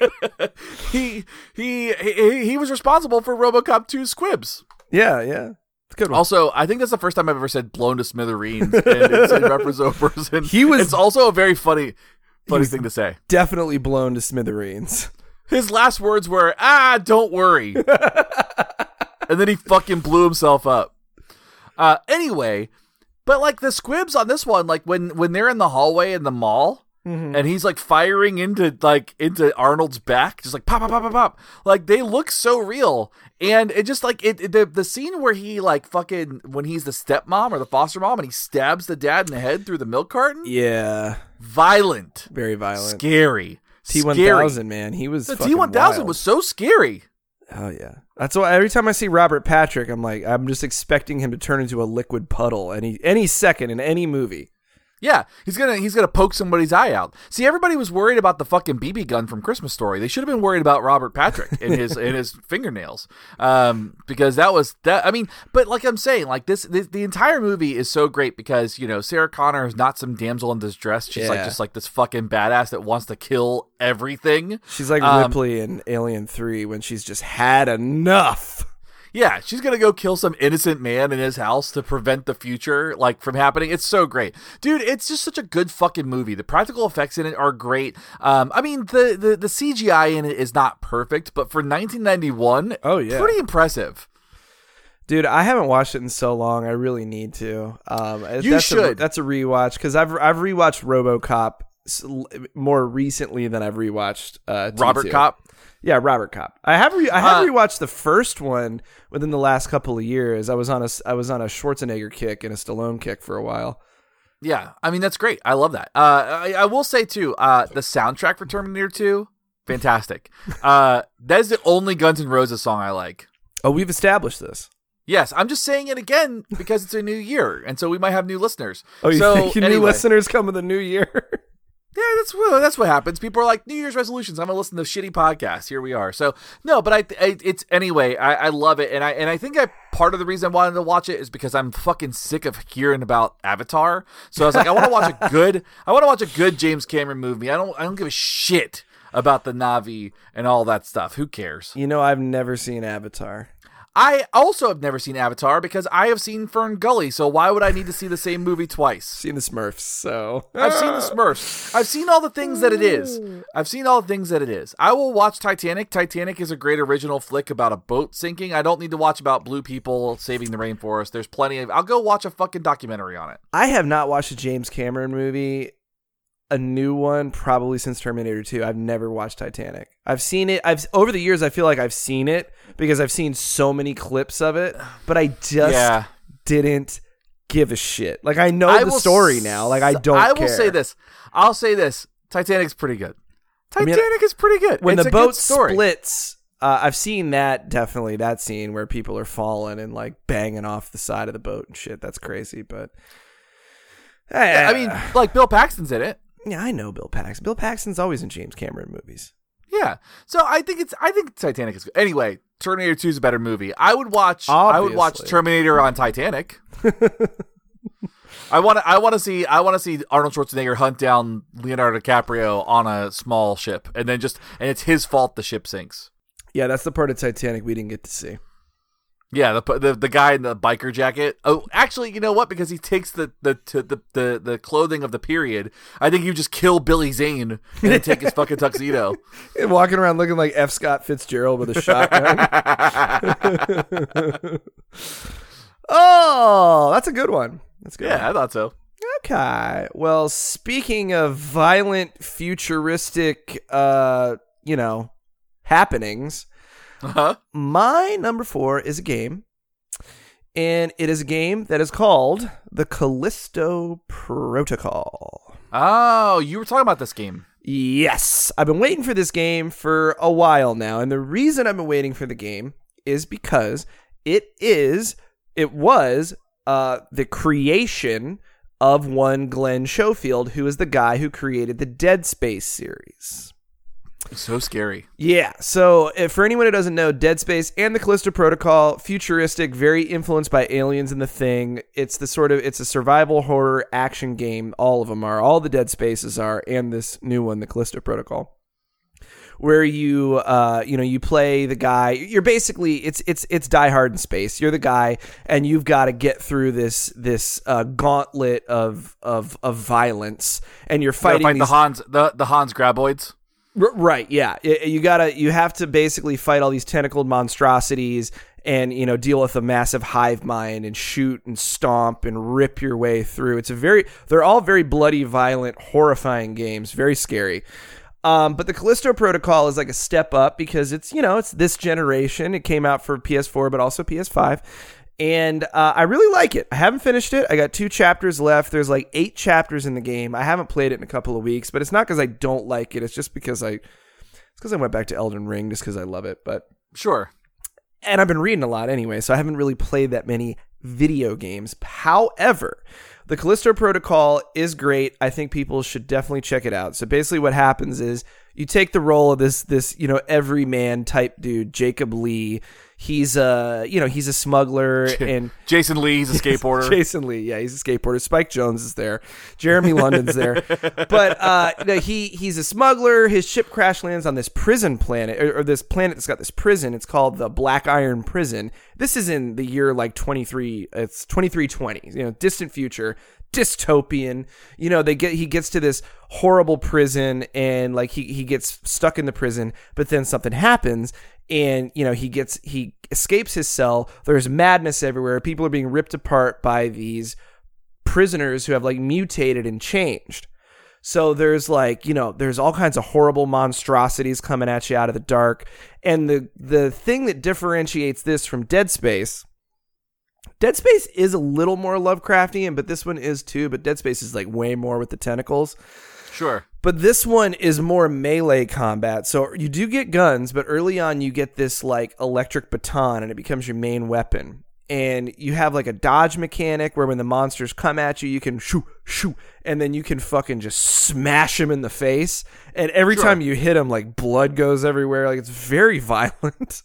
he, he he he was responsible for RoboCop 2 Squibs. yeah, yeah. It's a good one. Also, I think that's the first time I've ever said blown to smithereens, and it's in reference to a person. He was- It's also a very funny, funny thing to say. Definitely blown to smithereens. His last words were, "Ah, don't worry," and then he fucking blew himself up. Uh, anyway, but like the squibs on this one, like when when they're in the hallway in the mall. And he's like firing into like into Arnold's back, just like pop, pop, pop, pop, pop. Like they look so real, and it just like it, it- the the scene where he like fucking when he's the stepmom or the foster mom and he stabs the dad in the head through the milk carton. Yeah, Violent, very violent. scary, T one thousand man, he was The T one thousand was so scary. Oh yeah, that's why every time I see Robert Patrick, I'm like, I'm just expecting him to turn into a liquid puddle any any second in any movie. Yeah, he's gonna he's gonna poke somebody's eye out. See, everybody was worried about the fucking BB gun from Christmas Story. They should have been worried about Robert Patrick and his and his fingernails, um, because that was that. I mean, but like I'm saying, like this, this, the entire movie is so great because you know Sarah Connor is not some damsel in distress. She's like just like this fucking badass that wants to kill everything. She's like Um, Ripley in Alien Three when she's just had enough. Yeah, she's gonna go kill some innocent man in his house to prevent the future like from happening. It's so great, dude. It's just such a good fucking movie. The practical effects in it are great. Um, I mean the the, the CGI in it is not perfect, but for 1991, Oh, yeah. pretty impressive. Dude, I haven't watched it in so long. I really need to. Um, You that's A, should. that's a rewatch because I've I've rewatched RoboCop more recently than I've rewatched uh, Robert Cop. Yeah, Robert Cop. I have re- I have Uh, rewatched the first one within the last couple of years. I was on a I was on a Schwarzenegger kick and a Stallone kick for a while. Yeah, I mean that's great. I love that. Uh, I, I will say too, uh, the soundtrack for Terminator 2, fantastic. uh, that is the only Guns N' Roses song I like. Oh, we've established this. Yes, I'm just saying it again because it's a new year, and so we might have new listeners. Oh, you so, think your new anyway. listeners come in the new year? Yeah, that's what that's what happens. People are like New Year's resolutions. I'm gonna listen to shitty podcasts. Here we are. So no, but I, I it's anyway. I, I love it, and I and I think I part of the reason I wanted to watch it is because I'm fucking sick of hearing about Avatar. So I was like, I want to watch a good. I want to watch a good James Cameron movie. I don't I don't give a shit about the Na'vi and all that stuff. Who cares? you know, I've never seen Avatar. I also have never seen Avatar because I have seen FernGully. So why would I need to see the same movie twice? Seen the Smurfs, so I've seen the Smurfs. I've seen all the things that it is. I've seen all the things that it is. I will watch Titanic. Titanic is a great original flick about a boat sinking. I don't need to watch about blue people saving the rainforest. There's plenty of. I'll go watch a fucking documentary on it. I have not watched a James Cameron movie, a new one, probably since Terminator 2. I've never watched Titanic. I've seen it. I've over the years I feel like I've seen it because I've seen so many clips of it, but I just Yeah. didn't give a shit. Like I know I the story s- now. Like I don't I will care. say this. I'll say this. Titanic's pretty good. mean, Titanic is pretty good. When It's the a good boat splits, uh, I've seen that definitely that scene where people are falling and like banging off the side of the boat and shit. That's crazy, but I mean, like Bill Paxton's in it. Yeah, I know Bill Paxton. Bill Paxton's always in James Cameron movies. Yeah. So I think it's I think Titanic is good. Anyway, Terminator 2 is a better movie. I would watch I would watch Terminator on Titanic. I want to I want to see I want to see Arnold Schwarzenegger hunt down Leonardo DiCaprio on a small ship and then just and it's his fault the ship sinks. Yeah, that's the part of Titanic we didn't get to see. Yeah, the, the the guy in the biker jacket. Oh, actually, you know what? Because he takes the the the, the the clothing of the period. I think you just kill Billy Zane and then take his fucking tuxedo. And walking around looking like F. Scott Fitzgerald with a shotgun. oh, that's a good one. That's good. Yeah, I thought so. Okay. Well, speaking of violent, futuristic, uh, you know, happenings, Huh? my number four is a game, and it is a game that is called the Callisto Protocol. Oh, you were talking about this game. Yes, I've been waiting for this game for a while now, and the reason I've been waiting for the game is because it is, it was, uh, the creation of one Glenn Schofield, who is the guy who created the Dead Space series. So scary. Yeah. So, if, for anyone who doesn't know, Dead Space and the Callisto Protocol, futuristic, very influenced by aliens and the Thing. It's the sort of it's a survival horror action game. All of them are. All the Dead Spaces are, and this new one, the Callisto Protocol, where you uh you know you play the guy. You're basically it's it's it's Die Hard in space. You're the guy, and you've got to get through this this uh, gauntlet of of of violence, and you're fighting fight these the Hans the the Hans graboids. R- right yeah. You gotta you have to basically fight all these tentacled monstrosities and you know deal with a massive hive mind and shoot and stomp and rip your way through. It's a very they're all very bloody violent horrifying games very scary. Um, but the Callisto Protocol is like a step up because it's you know it's this generation. It came out for PS4 but also PS5, and uh, I really like it. I haven't finished it. I got two chapters left. There's like eight chapters in the game. I haven't played it in a couple of weeks, but it's not because I don't like it. It's just because I it's because I went back to Elden Ring just because I love it. But Sure. and I've been reading a lot anyway, so I haven't really played that many video games. However, the Callisto Protocol is great. I think people should definitely check it out. So basically what happens is you take the role of this this, you know, everyman type dude, Jacob Lee. He's a, you know, he's a smuggler and Jason Lee, he's a skateboarder. Jason Lee, yeah, he's a skateboarder. Spike Jonze is there. Jeremy London's there. But uh, no, he he's a smuggler. His ship crash lands on this prison planet, or, or this planet that's got this prison. It's called the Black Iron Prison. This is in the year like twenty three. It's twenty three twenty. You know, distant future, dystopian. You know, they get he gets to this horrible prison, and like he he gets stuck in the prison, but then something happens, and you know he gets he escapes his cell there's madness everywhere people are being ripped apart by these prisoners who have like mutated and changed so there's like you know there's all kinds of horrible monstrosities coming at you out of the dark and the the thing that differentiates this from dead space Dead Space is a little more Lovecraftian, but this one is too. But Dead Space is like way more with the tentacles. Sure. But this one is more melee combat. So you do get guns, but early on you get this like electric baton and it becomes your main weapon. And you have like a dodge mechanic where when the monsters come at you, you can shoo, shoo, and then you can fucking just smash them in the face. And every Sure. time you hit them, like blood goes everywhere. Like it's very violent.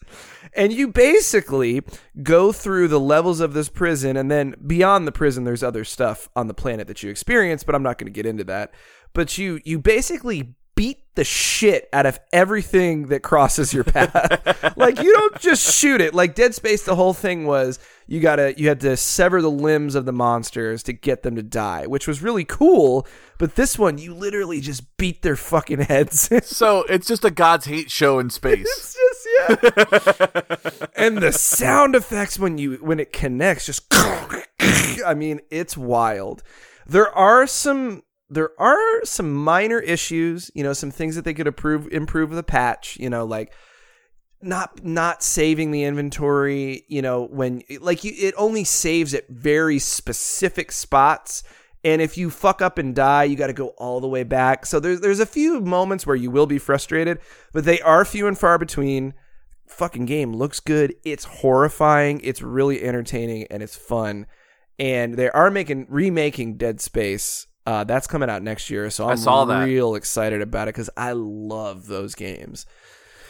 and you basically go through the levels of this prison, and then beyond the prison, there's other stuff on the planet that you experience, but I'm not going to get into that but you you basically beat the shit out of everything that crosses your path. like you don't just shoot it. Like Dead Space, the whole thing was you gotta you had to sever the limbs of the monsters to get them to die, which was really cool. But this one, you literally just beat their fucking heads. So it's just a God's hate show in space. just yeah. and the sound effects when you when it connects, just I mean, it's wild. There are some there are some minor issues, you know, some things that they could improve improve a patch, you know, like not not saving the inventory, you know, when like you, it only saves at very specific spots. And if you fuck up and die, you got to go all the way back. So there's there's a few moments where you will be frustrated, but they are few and far between. Fucking game looks good. It's horrifying. It's really entertaining and it's fun. And they are making remaking Dead Space. Uh, that's coming out next year, so I'm saw that. real excited about it because I love those games.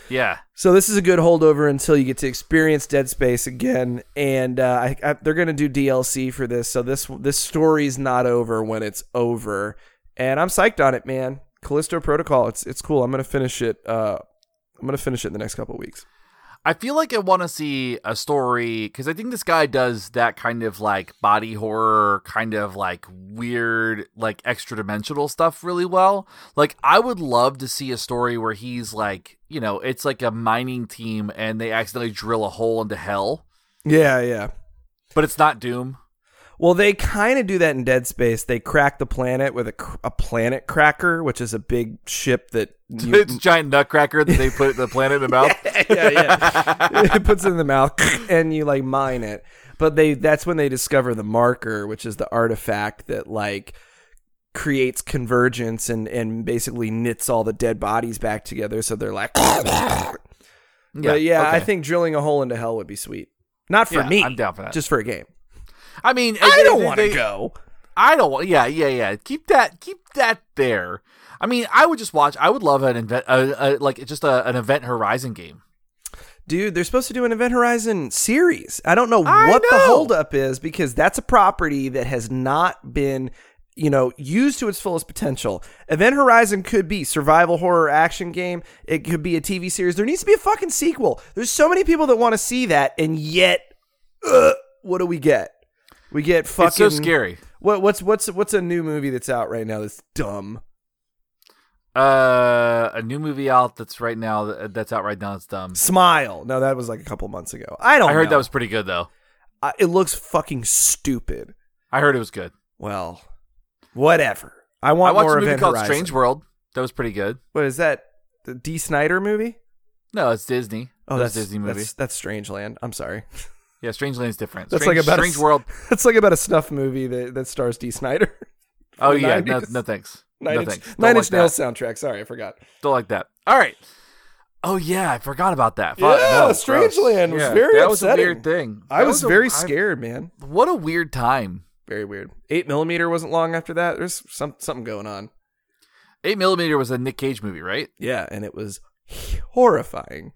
Yeah. So this is a good holdover until you get to experience Dead Space again, and uh, I, I, they're going to do DLC for this. So this this story's not over when it's over, and I'm psyched on it, man. Callisto Protocol, it's it's cool. I'm going to finish it. Uh, I'm going to finish it in the next couple of weeks. I feel like I want to see a story because I think this guy does that kind of like body horror, kind of like weird, like extra dimensional stuff really well. Like, I would love to see a story where he's like, you know, it's like a mining team and they accidentally drill a hole into hell, Yeah, yeah. but it's not Doom. Well, they kind of do that in Dead Space. They crack the planet with a, a planet cracker, which is a big ship that you, it's a giant nutcracker that they put the planet in the mouth. yeah, yeah. it puts it in the mouth and you like mine it. But they that's when they discover the marker, which is the artifact that like creates convergence and and basically knits all the dead bodies back together. So they're like, but yeah, I think drilling a hole into hell would be sweet. Not for Yeah, me. I'm down for that. Just for a game. I mean, I don't want to go. I don't want. Yeah, yeah, yeah. Keep that. Keep that there. I mean, I would just watch. I would love an event, uh, uh, like just a, an Event Horizon game. Dude, they're supposed to do an Event Horizon series. I don't know I what the holdup is because that's a property that has not been, you know, used to its fullest potential. Event Horizon could be survival horror action game. It could be a TV series. There needs to be a fucking sequel. There's so many people that want to see that, and yet, uh, what do we get? We get fucking. It's so scary. What, what's what's what's a new movie that's out right now that's dumb? Uh, a new movie out that's right now that's out right now. That's dumb. Smile. No, that was like a couple months ago. I don't. I heard know. that was pretty good though. Uh, it looks fucking stupid. I heard it was good. Well, whatever. I I want watched more a movie Event called Horizon. Strange World. That was pretty good. What is that? The Dee Snider movie? No, it's Disney. Oh, that's that's Disney movie. That's, that's Strangeland. I'm sorry. Yeah, Strange Land's different. That's Strange, like about a Strange s- World. That's like about a snuff movie that, that stars Dee Snider. Oh yeah, no, no thanks. Nine, no Inch, thanks. Nine like Inch Nails that. soundtrack. Sorry, I forgot. Don't like that. All right. Oh yeah, I forgot about that. Fuck, Yeah, no, Strangeland gross. was Yeah, very That was a weird thing. I That was, a- very I- scared, man. What a weird time. Very weird. Eight millimeter wasn't long after that. There's some something going on. Eight millimeter was a Nick Cage movie, right? Yeah, and it was horrifying.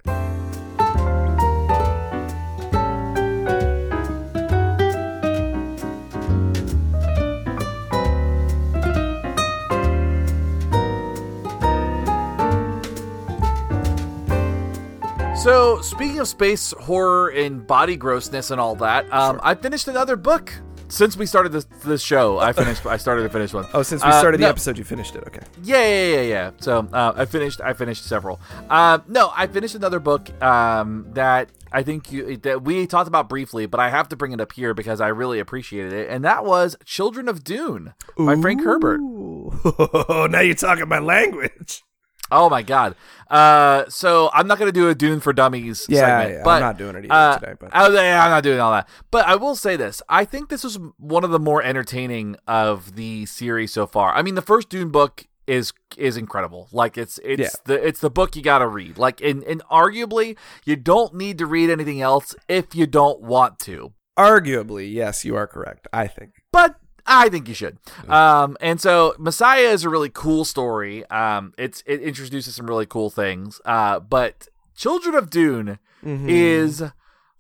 So, speaking of space horror and body grossness and all that, um, I finished another book since we started this, this show. I finished. I started to finish one. Oh, since we Uh, started the no. episode, you finished it. Okay. Yeah, yeah, yeah, yeah. So uh, I finished. I finished several. Uh, no, I finished another book um, that I think you that we talked about briefly, but I have to bring it up here because I really appreciated it, and that was Children of Dune by Frank Herbert. Now you're talking my language. Oh my god! Uh, so I'm not gonna do a Dune for Dummies Yeah, segment, yeah, I'm not doing it either uh, today, but- yeah, I'm not doing all that. But I will say this: I think this was one of the more entertaining of the series so far. I mean, the first Dune book is is incredible. Like it's it's Yeah. the it's the book you got to read. Like and and arguably you don't need to read anything else if you don't want to. Arguably, yes, you are correct. I think. but I think you should. Um, and so Messiah is a really cool story. Um, it's it introduces some really cool things. Uh, but Children of Dune is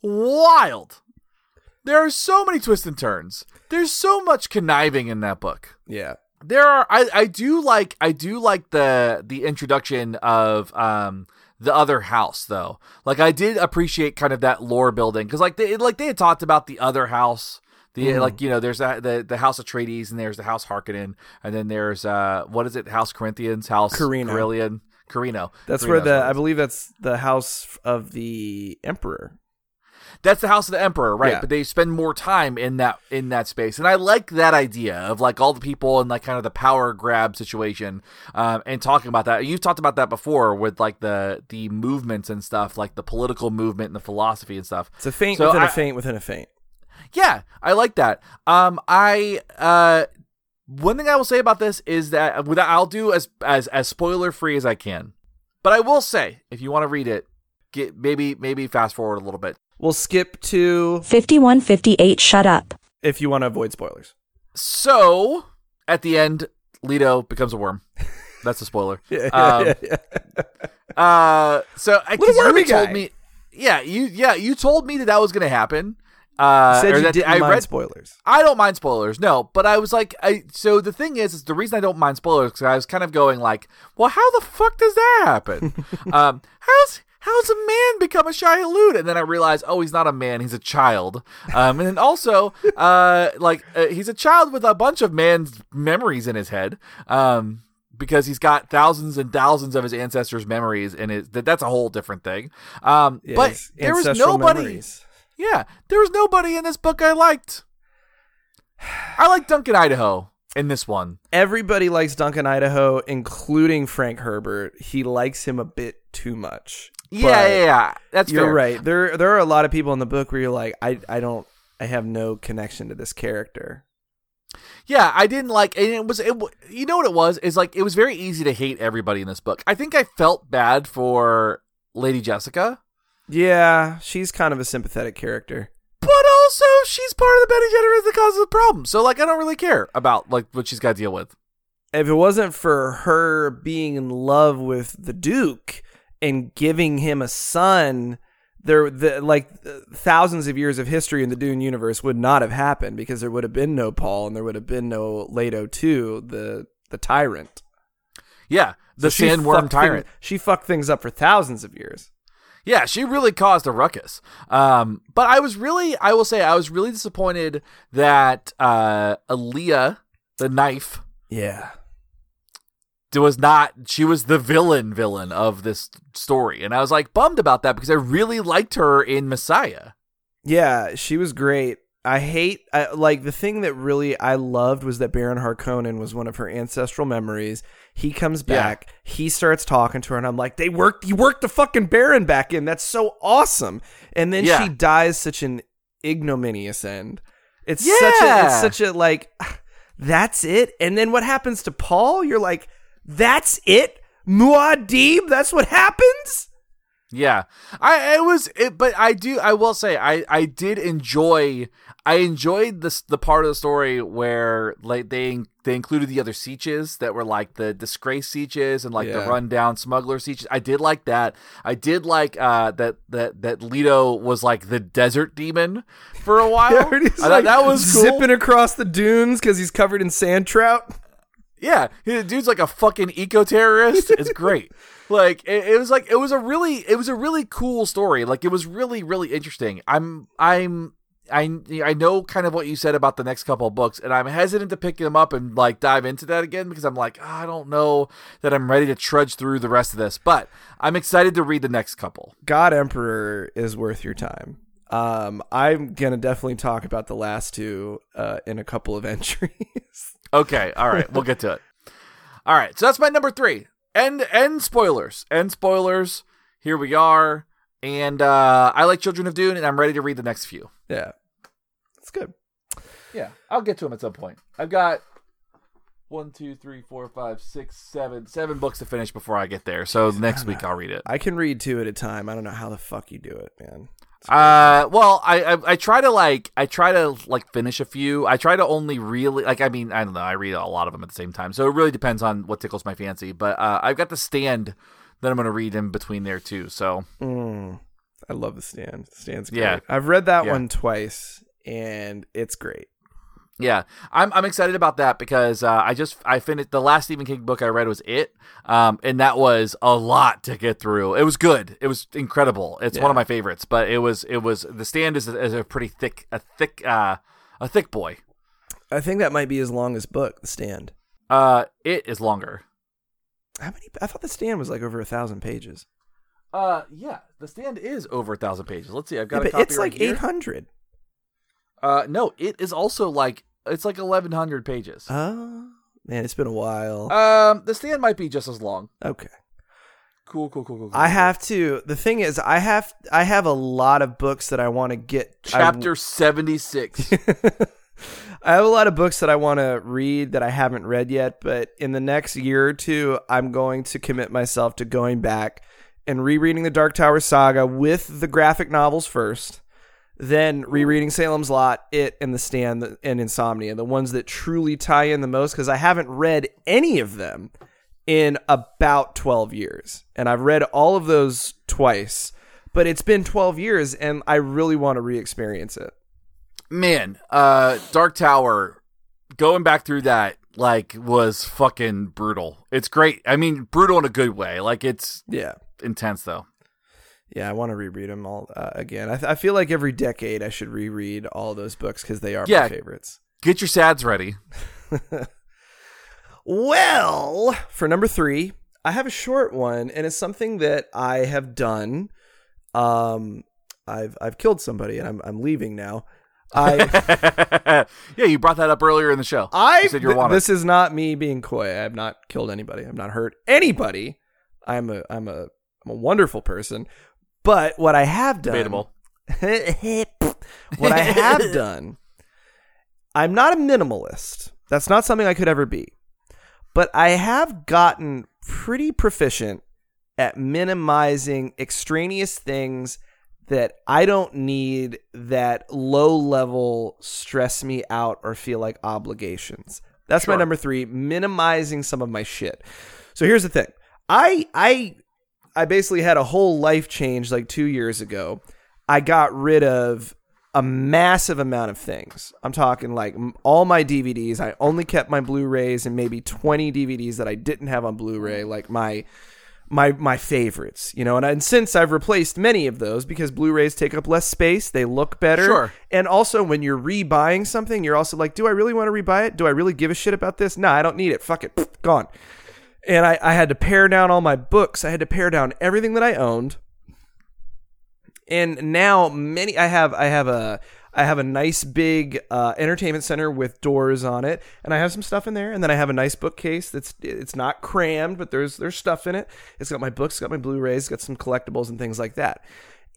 wild. There are so many twists and turns. There's so much conniving in that book. Yeah. There are I, I do like I do like the the introduction of um the other house though. Like I did appreciate kind of that lore building because like they like they had talked about the other house. The Mm-hmm. like you know there's that the the house Atreides and there's the house Harkonnen and then there's uh what is it House Corinthians House Corrino. Carillion Corrino That's Carino's where the I believe that's the house of the emperor. That's the house of the emperor, right? Yeah. But they spend more time in that in that space, and I like that idea of like all the people and like kind of the power grab situation, um, and talking about that. You've talked about that before with like the the movements and stuff, like the political movement and the philosophy and stuff. It's a faint So within a I- feint within a feint. Yeah, I like that. Um, I uh, one thing I will say about this is that without I'll do as as as spoiler free as I can, but I will say if you want to read it, get maybe maybe fast forward a little bit. We'll skip to 5158 Shut Up. if you want to avoid spoilers. So at the end, Leto becomes a worm. That's a spoiler. Yeah, Um, yeah, yeah. Uh, so I Little you told guy. me, yeah, you yeah you told me that that was gonna happen. Uh, Said you didn't I mind read spoilers. I don't mind spoilers, no. But I was like, I so the thing is, is the reason I don't mind spoilers because I was kind of going like, well, how the fuck does that happen? um, how's how's a man become a Shai-Hulud? And then I realized, oh, he's not a man, he's a child. Um, and then also, uh, like uh, he's a child with a bunch of man's memories in his head. Um, because he's got thousands and thousands of his ancestors' memories, and it, that that's a whole different thing. Um, Yeah, but there was nobody. memories. Yeah, there was nobody in this book I liked. I like Duncan Idaho in this one. Everybody likes Duncan Idaho, including Frank Herbert. He likes him a bit too much. Yeah, yeah, yeah. That's You're fair. right. There there are a lot of people in the book where you're like, I I don't I have no connection to this character. Yeah, I didn't like, and it was, it, you know what it was? Is like it was very easy to hate everybody in this book. I think I felt bad for Lady Jessica, Yeah, she's kind of a sympathetic character. but also she's part of the Bene Gesserit that causes the problem. So like, I don't really care about like what she's got to deal with. If it wasn't for her being in love with the Duke and giving him a son, there the like thousands of years of history in the Dune universe would not have happened because there would have been no Paul and there would have been no Leto too, the the tyrant. Yeah, the So sandworm tyrant. thing- she fucked things up for thousands of years. Yeah, she really caused a ruckus. Um, but I was really, I will say, I was really disappointed that uh, Alia, the knife, Yeah. was not. She was the villain, villain of this story, and I was like bummed about that because I really liked her in Messiah. Yeah, she was great. I hate I, like the thing that really I loved was that Baron Harkonnen was one of her ancestral memories. He comes Yeah. back, he starts talking to her, and I'm like, they worked, you worked the fucking Baron back in. That's so awesome. And then Yeah. she dies such an ignominious end. It's such a, it's such a like, that's it. And then what happens to Paul? You're like, that's it, Muad'Dib. That's what happens. Yeah, I it was it, but I do I will say I I did enjoy I enjoyed this the part of the story where like they they included the other sietches that were like the disgrace sietches and like the rundown smuggler Sietches. I did like that. I did like uh that that that Leto was like the desert demon for a while. Yeah, I thought like that was cool. zipping across the dunes because he's covered in sand trout. Yeah, the dude's like a fucking eco terrorist. It's great. like it, it was like it was a really it was a really cool story. Like it was really really interesting. I'm I'm I I know kind of what you said about the next couple of books, and I'm hesitant to pick them up and like dive into that again because I'm like "Ah, I don't know that I'm ready to trudge through the rest of this. But I'm excited to read the next couple. God Emperor is worth your time. Um, I'm gonna definitely talk about the last two uh, in a couple of entries. Okay, all right, we'll get to it. All right, so that's my number three. End end spoilers. End spoilers. Here we are. And uh, I like Children of Dune, and I'm ready to read the next few. yeah, it's good. Yeah, I'll get to them at some point. I've got one, two, three, four, five, six, seven, seven books to finish before I get there. So next week I'll read it. I can read two at a time. I don't know how the fuck you do it, man. Uh, well, I, I I try to like I try to like finish a few. I try to only really like I mean I don't know. I read a lot of them at the same time, so it really depends on what tickles my fancy. But uh, I've got the stand that I'm going to read in between there too. So Mm, I love the stand. The stand's great. Yeah. I've read that Yeah. one twice, and it's great. Yeah, I'm I'm excited about that because uh, I just I finished the last Stephen King book I read was It, um, and that was a lot to get through. It was good. It was incredible. It's one of my favorites. But it was it was the stand is a, is a pretty thick a thick uh a thick boy. I think that might be his longest book, The Stand. Uh, it is longer. How many? I thought The Stand was like over a thousand pages. Uh, yeah, the stand is over a thousand pages. Let's see, I've got Yeah, a copy it's right like eight hundred. Uh, no, it is also like it's like eleven hundred pages. Oh man, it's been a while. um, the stand might be just as long. okay. Cool, cool, cool, cool. cool. I have to. The thing is, I have I have a lot of books that I want to get. Chapter seventy six. I have a lot of books that I want to read that I haven't read yet, but in the next year or two, I'm going to commit myself to going back and rereading the Dark Tower saga with the graphic novels first, then rereading Salem's Lot, It, and The Stand, and Insomnia, the ones that truly tie in the most, because I haven't read any of them in about 12 years. And I've read all of those twice, but it's been 12 years, and I really want to re experience it. man, uh, Dark Tower, going back through that like was fucking brutal. It's great. I mean, brutal in a good way. Like it's Yeah. intense though. Yeah, I want to reread them all uh, again. I, th- I feel like every decade I should reread all those books because they are Yeah. my favorites. Get your sads ready. Well, for number three, I have a short one, and it's something that I have done. Um, I've I've killed somebody, and I'm I'm leaving now. I yeah, you brought that up earlier in the show. I you said you're wanted. this is not me being coy. I have not killed anybody. I've not hurt anybody. I'm a I'm a I'm a wonderful person. But what I have done Debatable. what I have done, I'm not a minimalist. That's not something I could ever be. But I have gotten pretty proficient at minimizing extraneous things that I don't need that low level stress me out or feel like obligations. That's my number 3, minimizing some of my shit. So here's the thing. I I I basically had a whole life change like 2 years ago. I got rid of a massive amount of things. I'm talking like all my DVDs. I only kept my Blu-rays and maybe 20 DVDs that I didn't have on Blu-ray, like my my my favorites, you know. And, and since I've replaced many of those because Blu-rays take up less space, they look better. Sure. And also when you're rebuying something, you're also like, do I really want to rebuy it? Do I really give a shit about this? No, I don't need it. Fuck it. Pfft, Gone. And I, I had to pare down all my books. I had to pare down everything that I owned. And now many i have i have a i have a nice big uh, entertainment center with doors on it. And i have some stuff in there. And then i have a nice bookcase that's it's not crammed but there's there's stuff in it. It's got my books it's got my blu-rays it's got some collectibles and things like that.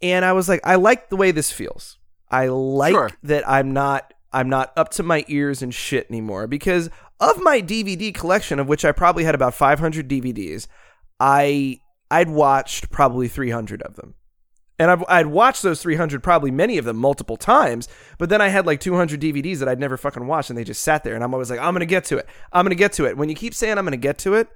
And i was like i like the way this feels. I like Sure. that i'm not i'm not up to my ears in shit anymore because of my dvd collection of which i probably had about 500 dvds i i'd watched probably 300 of them and I've, I'd watched those 300, probably many of them multiple times, but then I had like 200 DVDs that I'd never fucking watched and they just sat there. And I'm always like, I'm going to get to it. I'm going to get to it. When you keep saying I'm going to get to it,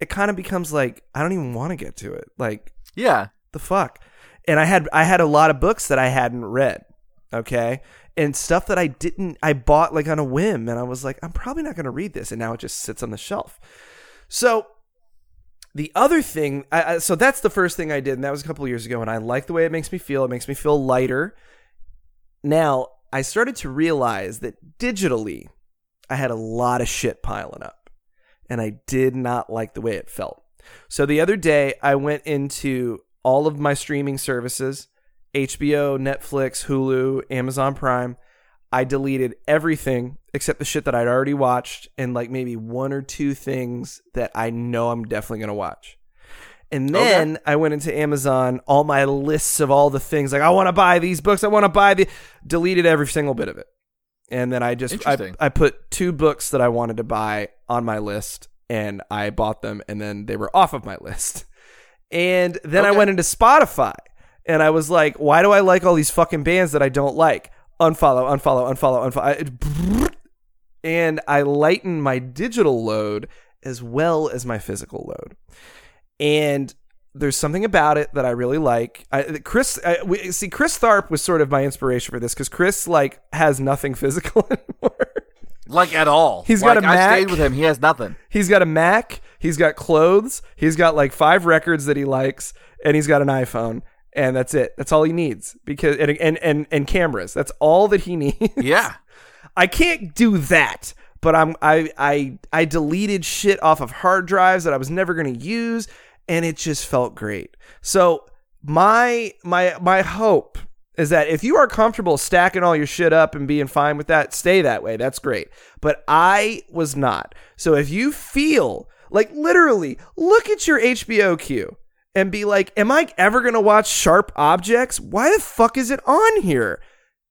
it kind of becomes like, I don't even want to get to it. Like, yeah. the fuck? And I had, I had a lot of books that I hadn't read. Okay. And stuff that I didn't, I bought like on a whim. And I was like, I'm probably not going to read this. And now it just sits on the shelf. So the other thing, I, I, so that's the first thing I did, and that was a couple years ago, and I like the way it makes me feel. It makes me feel lighter. Now, I started to realize that digitally, I had a lot of shit piling up, and I did not like the way it felt. So the other day, I went into all of my streaming services HBO, Netflix, Hulu, Amazon Prime. I deleted everything except the shit that I'd already watched and like maybe one or two things that I know I'm definitely going to watch. And then I went into Amazon, all my lists of all the things like I want to buy these books, I want to buy the deleted every single bit of it. And then I just I, I put two books that I wanted to buy on my list and I bought them and then they were off of my list. And then I went into Spotify and I was like, why do I like all these fucking bands that I don't like? Unfollow, unfollow, unfollow, unfollow. And I lighten my digital load as well as my physical load. And there's something about it that I really like. I, Chris, I, we, see, Chris Tharp was sort of my inspiration for this because Chris like has nothing physical anymore. Like at all. He's got Like, a I Mac. stayed with him. He has nothing. He's got a Mac. He's got clothes. He's got like five records that he likes, and he's got an iPhone, and that's it. That's all he needs because and and and, and cameras. That's all that he needs. Yeah. I can't do that, but I'm I I I deleted shit off of hard drives that I was never going to use, and it just felt great. So my my my hope is that if you are comfortable stacking all your shit up and being fine with that, stay that way. That's great. But I was not. So if you feel like literally look at your HBO queue and be like, am I ever going to watch Sharp Objects? Why the fuck is it on here?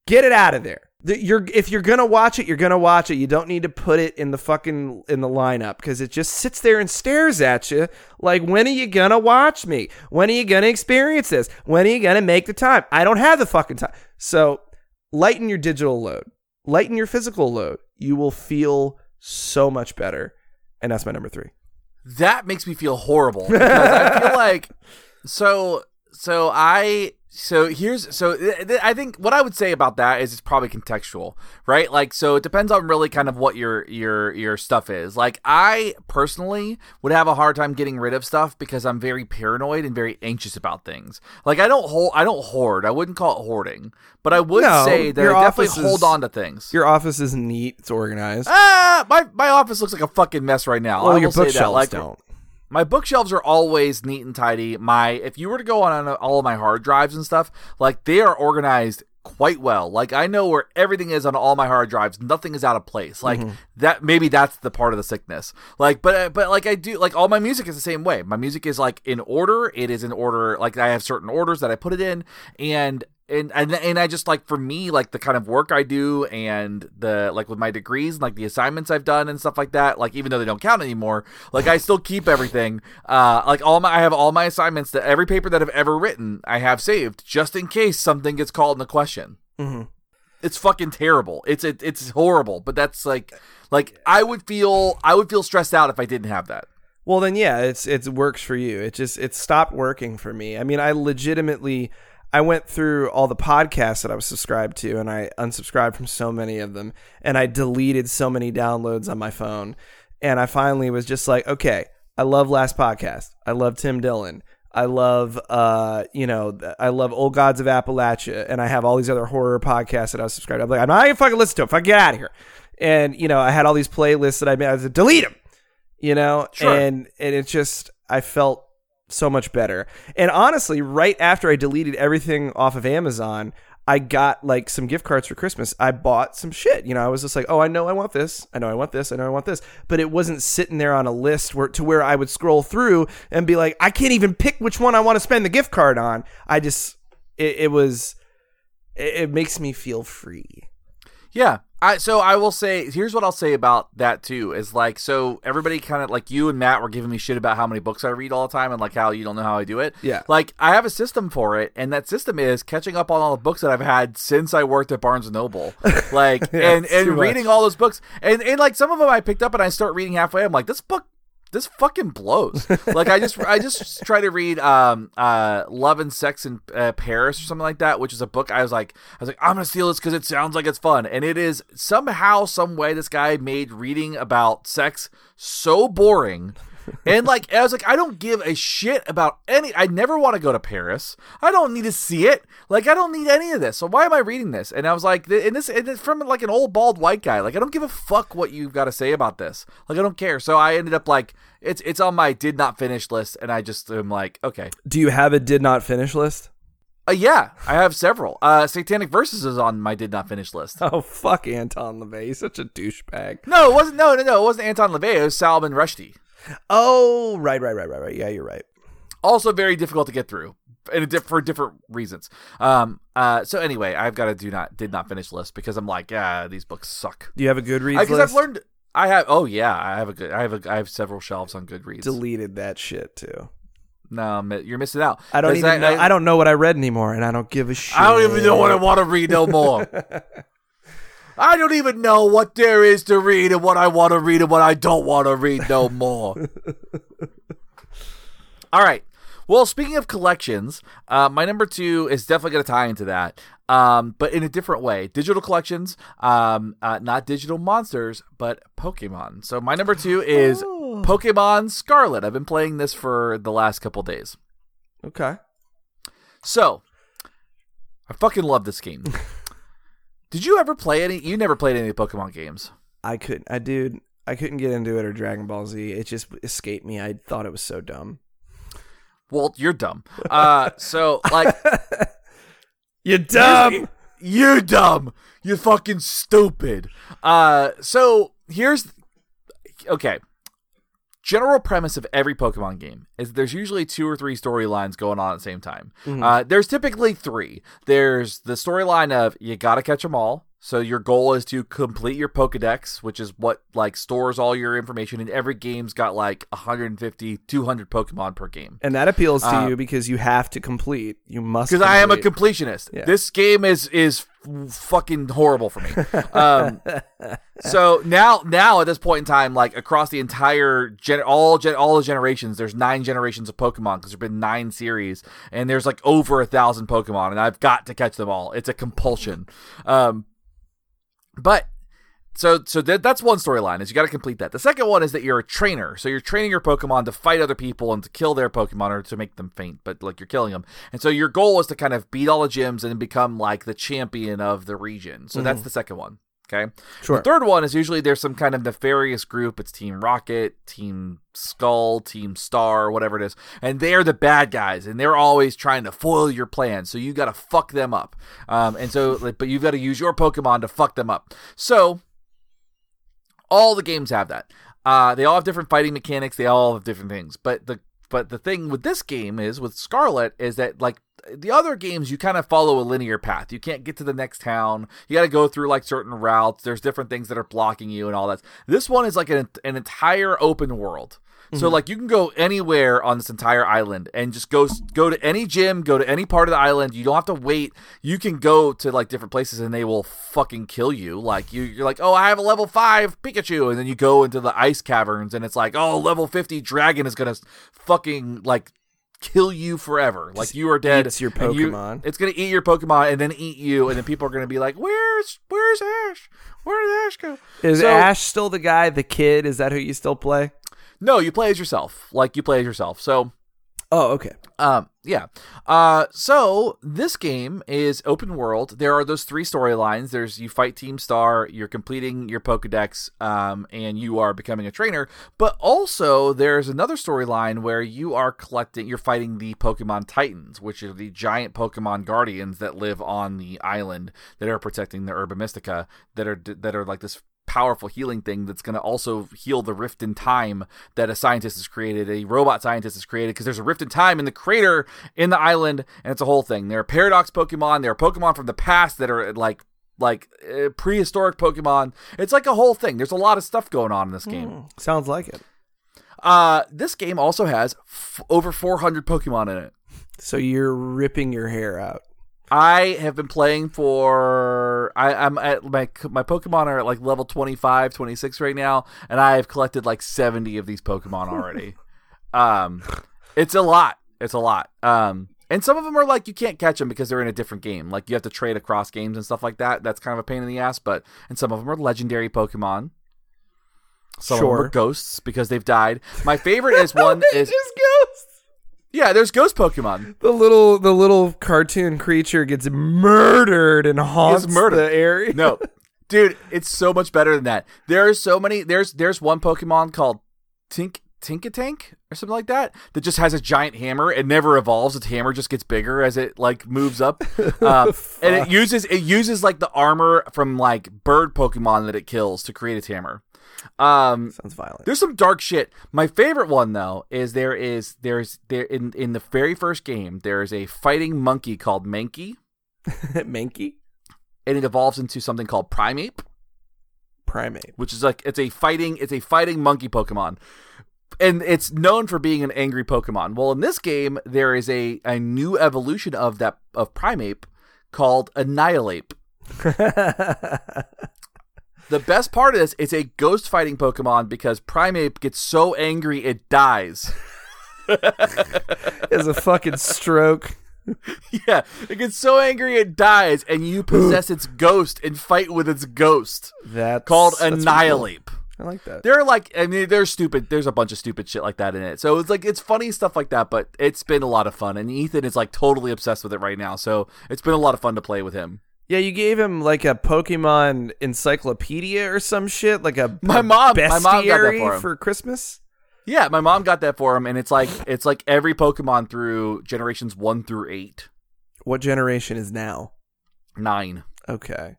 Get it out of there. The- You're if you're gonna watch it, you're gonna watch it. You don't need to put it in the fucking in the lineup because it just sits there and stares at you. Like, when are you gonna watch me? When are you gonna experience this? When are you gonna make the time? I don't have the fucking time. So, lighten your digital load, lighten your physical load. You will feel so much better. And that's my number three. That makes me feel horrible because I feel like so so I so here's so th- th- I think what I would say about that is it's probably contextual, right? Like so it depends on really kind of what your your your stuff is. Like I personally would have a hard time getting rid of stuff because I'm very paranoid and very anxious about things. Like I don't hold I don't hoard. I wouldn't call it hoarding, but I would No, say that I definitely is- hold on to things. Your office is neat. It's organized. Ah, my my office looks like a fucking mess right now. well, I your will say that. bookshelves Like, don't. My bookshelves are always neat and tidy. My if you were to go on, on all of my hard drives and stuff, like they are organized quite well. Like I know where everything is on all my hard drives. Nothing is out of place. Like mm-hmm. that maybe that's the part of the sickness. Like but but like I do like all my music is the same way. My music is like in order. It is in order like I have certain orders that I put it in and and, and and I just like for me like the kind of work I do and the like with my degrees and like the assignments I've done and stuff like that like even though they don't count anymore like I still keep everything uh like all my I have all my assignments that every paper that I've ever written I have saved just in case something gets called into question Mhm. it's fucking terrible it's it, it's horrible but that's like like I would feel I would feel stressed out if I didn't have that Well, then yeah, it's it works for you. It just it stopped working for me. I mean, I legitimately I went through all the podcasts that I was subscribed to, and I unsubscribed from so many of them, and I deleted so many downloads on my phone, and I finally was just like, okay, I love Last Podcast, I love Tim Dillon. I love, uh, you know, I love Old Gods of Appalachia, and I have all these other horror podcasts that I was subscribed. to. I'm like, I'm not even fucking listen to them. Fuck, get out of here. And you know, I had all these playlists that I made. I was like, delete them you know Sure. and and it just i felt so much better. And honestly right after i deleted everything off of amazon i got like some gift cards for christmas. I bought some shit. You know i was just like oh i know i want this. I know i want this. I know i want this. But it wasn't sitting there on a list where to where i would scroll through and be like i can't even pick which one i want to spend the gift card on. I just it, it was it, it makes me feel free Yeah. I so I will say here's what I'll say about that too is like so everybody kind of like you and Matt were giving me shit about how many books I read all the time and like how you don't know how I do it. Yeah. Like I have a system for it and that system is catching up on all the books that I've had since I worked at Barnes and Noble. Like Yeah, and and much. reading all those books and and like some of them I picked up and I start reading halfway I'm like this book this fucking blows. like I just I just try to read um uh Love and Sex in uh, Paris or something like that, which is a book I was like I was like I'm gonna steal this because it sounds like it's fun, and it is somehow some way this guy made reading about sex so boring. And like I was like, I don't give a shit about any. I never want to go to Paris. I don't need to see it. Like I don't need any of this. So why am I reading this? And I was like, and this and it's from like an old bald white guy. Like I don't give a fuck what you've got to say about this. Like I don't care. So I ended up like it's it's on my did not finish list, and I just am like, okay, do you have a did not finish list uh, yeah, I have several. Uh, Satanic Verses is on my did not finish list. oh fuck anton lavey he's such a douchebag No, it wasn't. No, no, no. It wasn't Anton LaVey. It was Salman Rushdie. Oh, right, right, right, right, right. Yeah, you're right. also very difficult to get through and for different reasons. Um, uh, so anyway, I've got a do not did not finish list because I'm like, yeah, these books suck. Do you have a Goodreads Because? I've learned, I have. Oh yeah, I have a good. I have a. I have several shelves on Goodreads. deleted that shit too. no, you're missing out. I don't even know. I, don't know what I read anymore, and I don't give a shit. I don't even know what I want to read no more. I don't even know what there is to read and what I want to read and what I don't want to read no more. All right. Well, speaking of collections, uh, my number two is definitely going to tie into that, um, but in a different way. Digital collections, um, uh, not digital monsters, but Pokemon. So my number two is Oh. Pokemon Scarlet. I've been playing this for the last couple days. Okay. So, I fucking love this game. Did you ever play any? You never played any Pokemon games. I couldn't. I dude. I couldn't get into it or Dragon Ball Z. It just escaped me. I thought it was so dumb. Well, you're dumb. Uh, so like, You dumb. you're dumb. You're fucking stupid. Uh, so here's okay. General premise of every Pokemon game is there's usually two or three storylines going on at the same time. Uh, there's typically three. There's the storyline of you gotta catch them all. So your goal is to complete your Pokedex, which is what like stores all your information. And every game's got like 150, 200 Pokemon per game. And that appeals to Uh, you because you have to complete. You must. because I am a completionist. Yeah. This game is is fucking horrible for me. Um, so now, now at this point in time, like across the entire gen, all gen, all the generations, there's nine generations of Pokemon because there've been nine series, and there's like over a thousand Pokemon, and I've got to catch them all. It's a compulsion. Um, but so so that, that's one storyline is you got to complete that. The second one is that you're a trainer, so you're training your Pokemon to fight other people and to kill their Pokemon or to make them faint, but like you're killing them. And so your goal is to kind of beat all the gyms and become like the champion of the region. So that's mm-hmm. the second one. Okay. Sure. The third one is usually there's some kind of nefarious group. It's Team Rocket, Team Skull, Team Star, whatever it is, and they're the bad guys, and they're always trying to foil your plan. So you got to fuck them up. Um, and so, like, but you've got to use your Pokemon to fuck them up. So all the games have that. Uh, they all have different fighting mechanics. They all have different things. But the but the thing with this game is with Scarlet is that like the other games you kind of follow a linear path. You can't get to the next town. You got to go through like certain routes. There's different things that are blocking you and all that. This one is like an an entire open world. So mhm. like you can go anywhere on this entire island and just go go to any gym, go to any part of the island. You don't have to wait. You can go to like different places and they will fucking kill you. Like you you're like, "Oh, I have a level 5 Pikachu." And then you go into the ice caverns and it's like, "Oh, level 50 dragon is to fucking like kill you forever. Like you are dead. It's your and you- Pokemon. it's gonna eat your Pokemon and then eat you, and then people are gonna be like, "Where's Where's Ash? Where did Ash go?" Is So- Ash still the guy, the kid? Is that who you still play? No, you play as yourself. Like you play as yourself. So Oh, okay. Um, yeah. Uh, so this game is open world. There are those three storylines. There's you fight Team Star, you're completing your Pokedex, um, and you are becoming a trainer. But also there's another storyline where you are collecting, you're fighting the Pokemon Titans, which are the giant Pokemon guardians that live on the island that are protecting the Herba Mystica, that are that are like this powerful healing thing that's going to also heal the rift in time that a scientist has created, a robot scientist has created, because there's a rift in time in the crater in the island, and it's a whole thing. There are paradox Pokemon, there are Pokemon from the past that are like like uh, prehistoric Pokemon. It's like a whole thing. There's a lot of stuff going on in this game. Sounds like it. Uh, this game also has f- over 400 Pokemon in it. So you're ripping your hair out. I have been playing for I, I'm at my my Pokemon are at like level 25, 26 right now, and I have collected like 70 of these Pokemon already. um it's a lot. It's a lot. Um and some of them are like you can't catch them because they're in a different game. Like you have to trade across games and stuff like that. That's kind of a pain in the ass, but and some of them are legendary Pokemon. Some of them are ghosts because they've died. My favorite is one is. Yeah, there's ghost Pokemon. The little the little cartoon creature gets murdered and haunts murdered. the area. No, dude, it's so much better than that. There are so many. There's there's one Pokemon called Tink Tinkatank or something like that that just has a giant hammer. It never evolves. Its hammer just gets bigger as it like moves up, um, and it uses it uses like the armor from like bird Pokemon that it kills to create its hammer. Um, Sounds violent. there's some dark shit. My favorite one though is there is there's there in in the very first game there is a fighting monkey called Mankey, Mankey and it evolves into something called Primeape. primate. which is like it's a fighting it's a fighting monkey Pokemon. And it's known for being an angry Pokemon. Well, in this game, there is a, a new evolution of that of Primeape called Annihilape. The best part of this, it's a ghost fighting Pokemon because Primeape gets so angry it dies. Is a fucking stroke. yeah, it gets so angry it dies, and you possess its ghost and fight with its ghost That's called that's pretty cool. Annihilape. I like that. They're like, I mean, they're stupid. There's a bunch of stupid shit like that in it. So it's like, it's funny stuff like that, but it's been a lot of fun. And Ethan is like totally obsessed with it right now. So it's been a lot of fun to play with him. Yeah, you gave him like a Pokemon encyclopedia or some shit, like a My mom- my mom got that for him. for Christmas. Yeah, my mom got that for him. And it's like, it's like every Pokemon through generations one through eight, What generation is now? nine. Okay,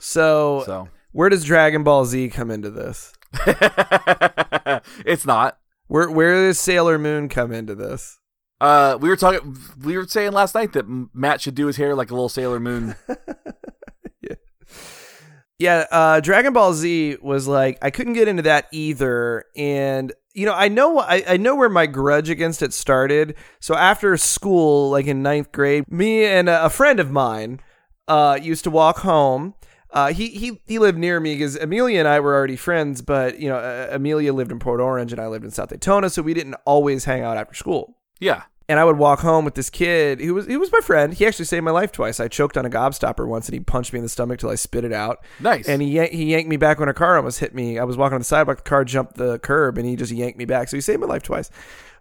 so, So where does Dragon Ball Z come into this? it's not. Where where does Sailor Moon come into this? Uh, we were talking, we were saying last night that Matt should do his hair like a little Sailor Moon. Yeah, uh, Dragon Ball Z was like I couldn't get into that either, and you know I know I, I know where my grudge against it started. So after school, like in ninth grade, me and a, a friend of mine uh, used to walk home. Uh, he he he lived near me because Amelia and I were already friends, but you know uh, Amelia lived in Port Orange and I lived in South Daytona, so we didn't always hang out after school. Yeah. And I would walk home with this kid who was he was my friend. He actually saved my life twice. I choked on a gobstopper once, and he punched me in the stomach till I spit it out. Nice. And he yank, he yanked me back when a car almost hit me. I was walking on the sidewalk, the car jumped the curb, and he just yanked me back. So he saved my life twice.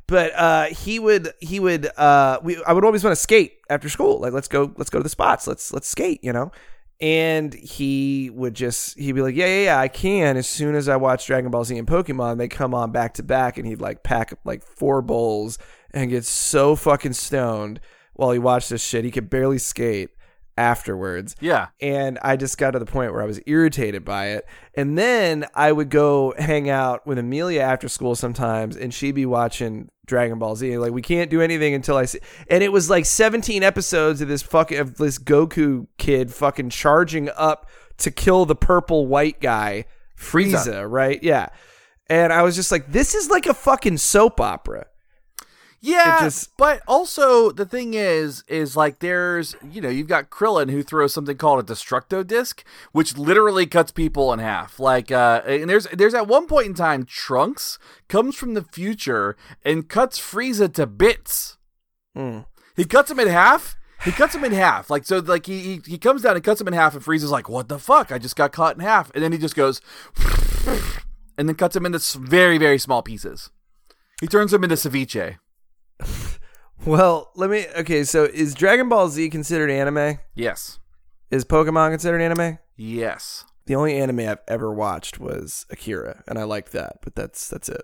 But uh, he would he would uh, we I would always want to skate after school. Like let's go let's go to the spots. Let's let's skate. You know. And he would just he'd be like, yeah, yeah, yeah, I can. As soon as I watch Dragon Ball Z and Pokemon, they come on back to back, and he'd like pack like four bowls and get so fucking stoned while he watched this shit. He could barely skate afterwards. Yeah. And I just got to the point where I was irritated by it. And then I would go hang out with Amelia after school sometimes, and she'd be watching Dragon Ball Z. Like, we can't do anything until I see. And it was like 17 episodes of this fucking of this Goku kid fucking charging up to kill the purple white guy, Frieza, Frieza. right? Yeah. And I was just like, this is like a fucking soap opera. Yeah, just- but also the thing is, is like there's you know you've got Krillin who throws something called a Destructo disc, which literally cuts people in half. Like, uh, and there's there's at one point in time Trunks comes from the future and cuts Frieza to bits. He cuts him in half. He cuts him in half. Like so, like he, he he comes down and cuts him in half, and Frieza's like, "What the fuck? I just got cut in half." And then he just goes, and then cuts him into very very small pieces. He turns him into ceviche. Well, let me. Okay, so is Dragon Ball Z considered anime? Yes. Is Pokemon considered anime? Yes. The only anime I've ever watched was Akira, and I liked that, but that's that's it.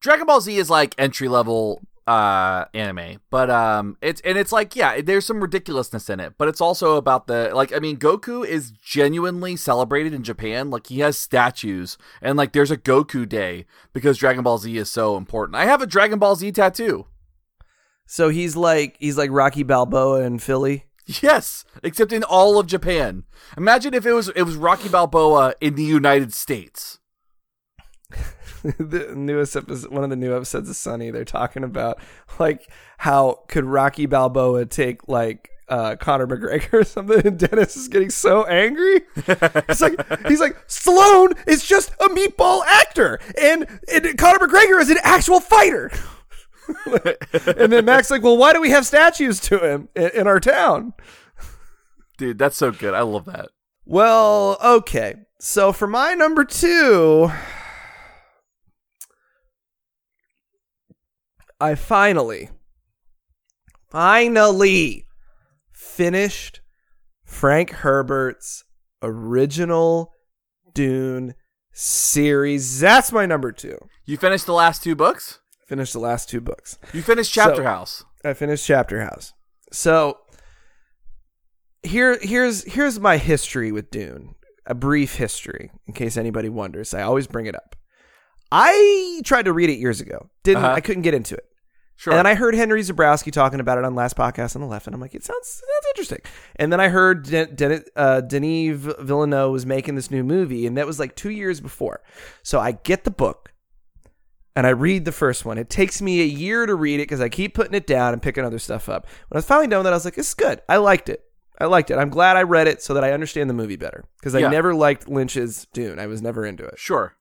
Dragon Ball Z is like entry level uh anime but um it's and it's like yeah there's some ridiculousness in it but it's also about the like i mean goku is genuinely celebrated in japan like he has statues and like there's a goku day because dragon ball z is so important i have a dragon ball z tattoo So he's like he's like Rocky Balboa in Philly. yes except in all of japan imagine if it was it was rocky balboa in the united states the newest episode, one of the new episodes of Sunny, they're talking about like how could Rocky Balboa take like uh, Conor McGregor or something, and Dennis is getting so angry. He's like, he's like, Stallone is just a meatball actor, and, and Conor McGregor is an actual fighter. And then Mac's like, well, why do we have statues to him in, in our town? dude that's so good i love that Well, okay. So for my number two, I finally, finally finished Frank Herbert's original Dune series. That's my number two. you finished the last two books Finished the last two books. you finished chapter So- house I finished Chapter House. So here here's here's my history with Dune. A brief history, in case anybody wonders. I always bring it up. I tried to read it years ago. Didn't Uh-huh. I couldn't get into it. sure And then I heard Henry Zebrowski talking about it on last podcast on the left, and I'm like, it sounds sounds interesting. And then I heard Den- Den- uh, Denis Villeneuve was making this new movie, and that was like two years before. So I get the book, and I read the first one. It takes me a year to read it because I keep putting it down and picking other stuff up. When I was finally done with it, I was like, this is good. I liked it. I liked it. I'm glad I read it so that I understand the movie better because I Yeah. never liked Lynch's Dune. I was never into it. sure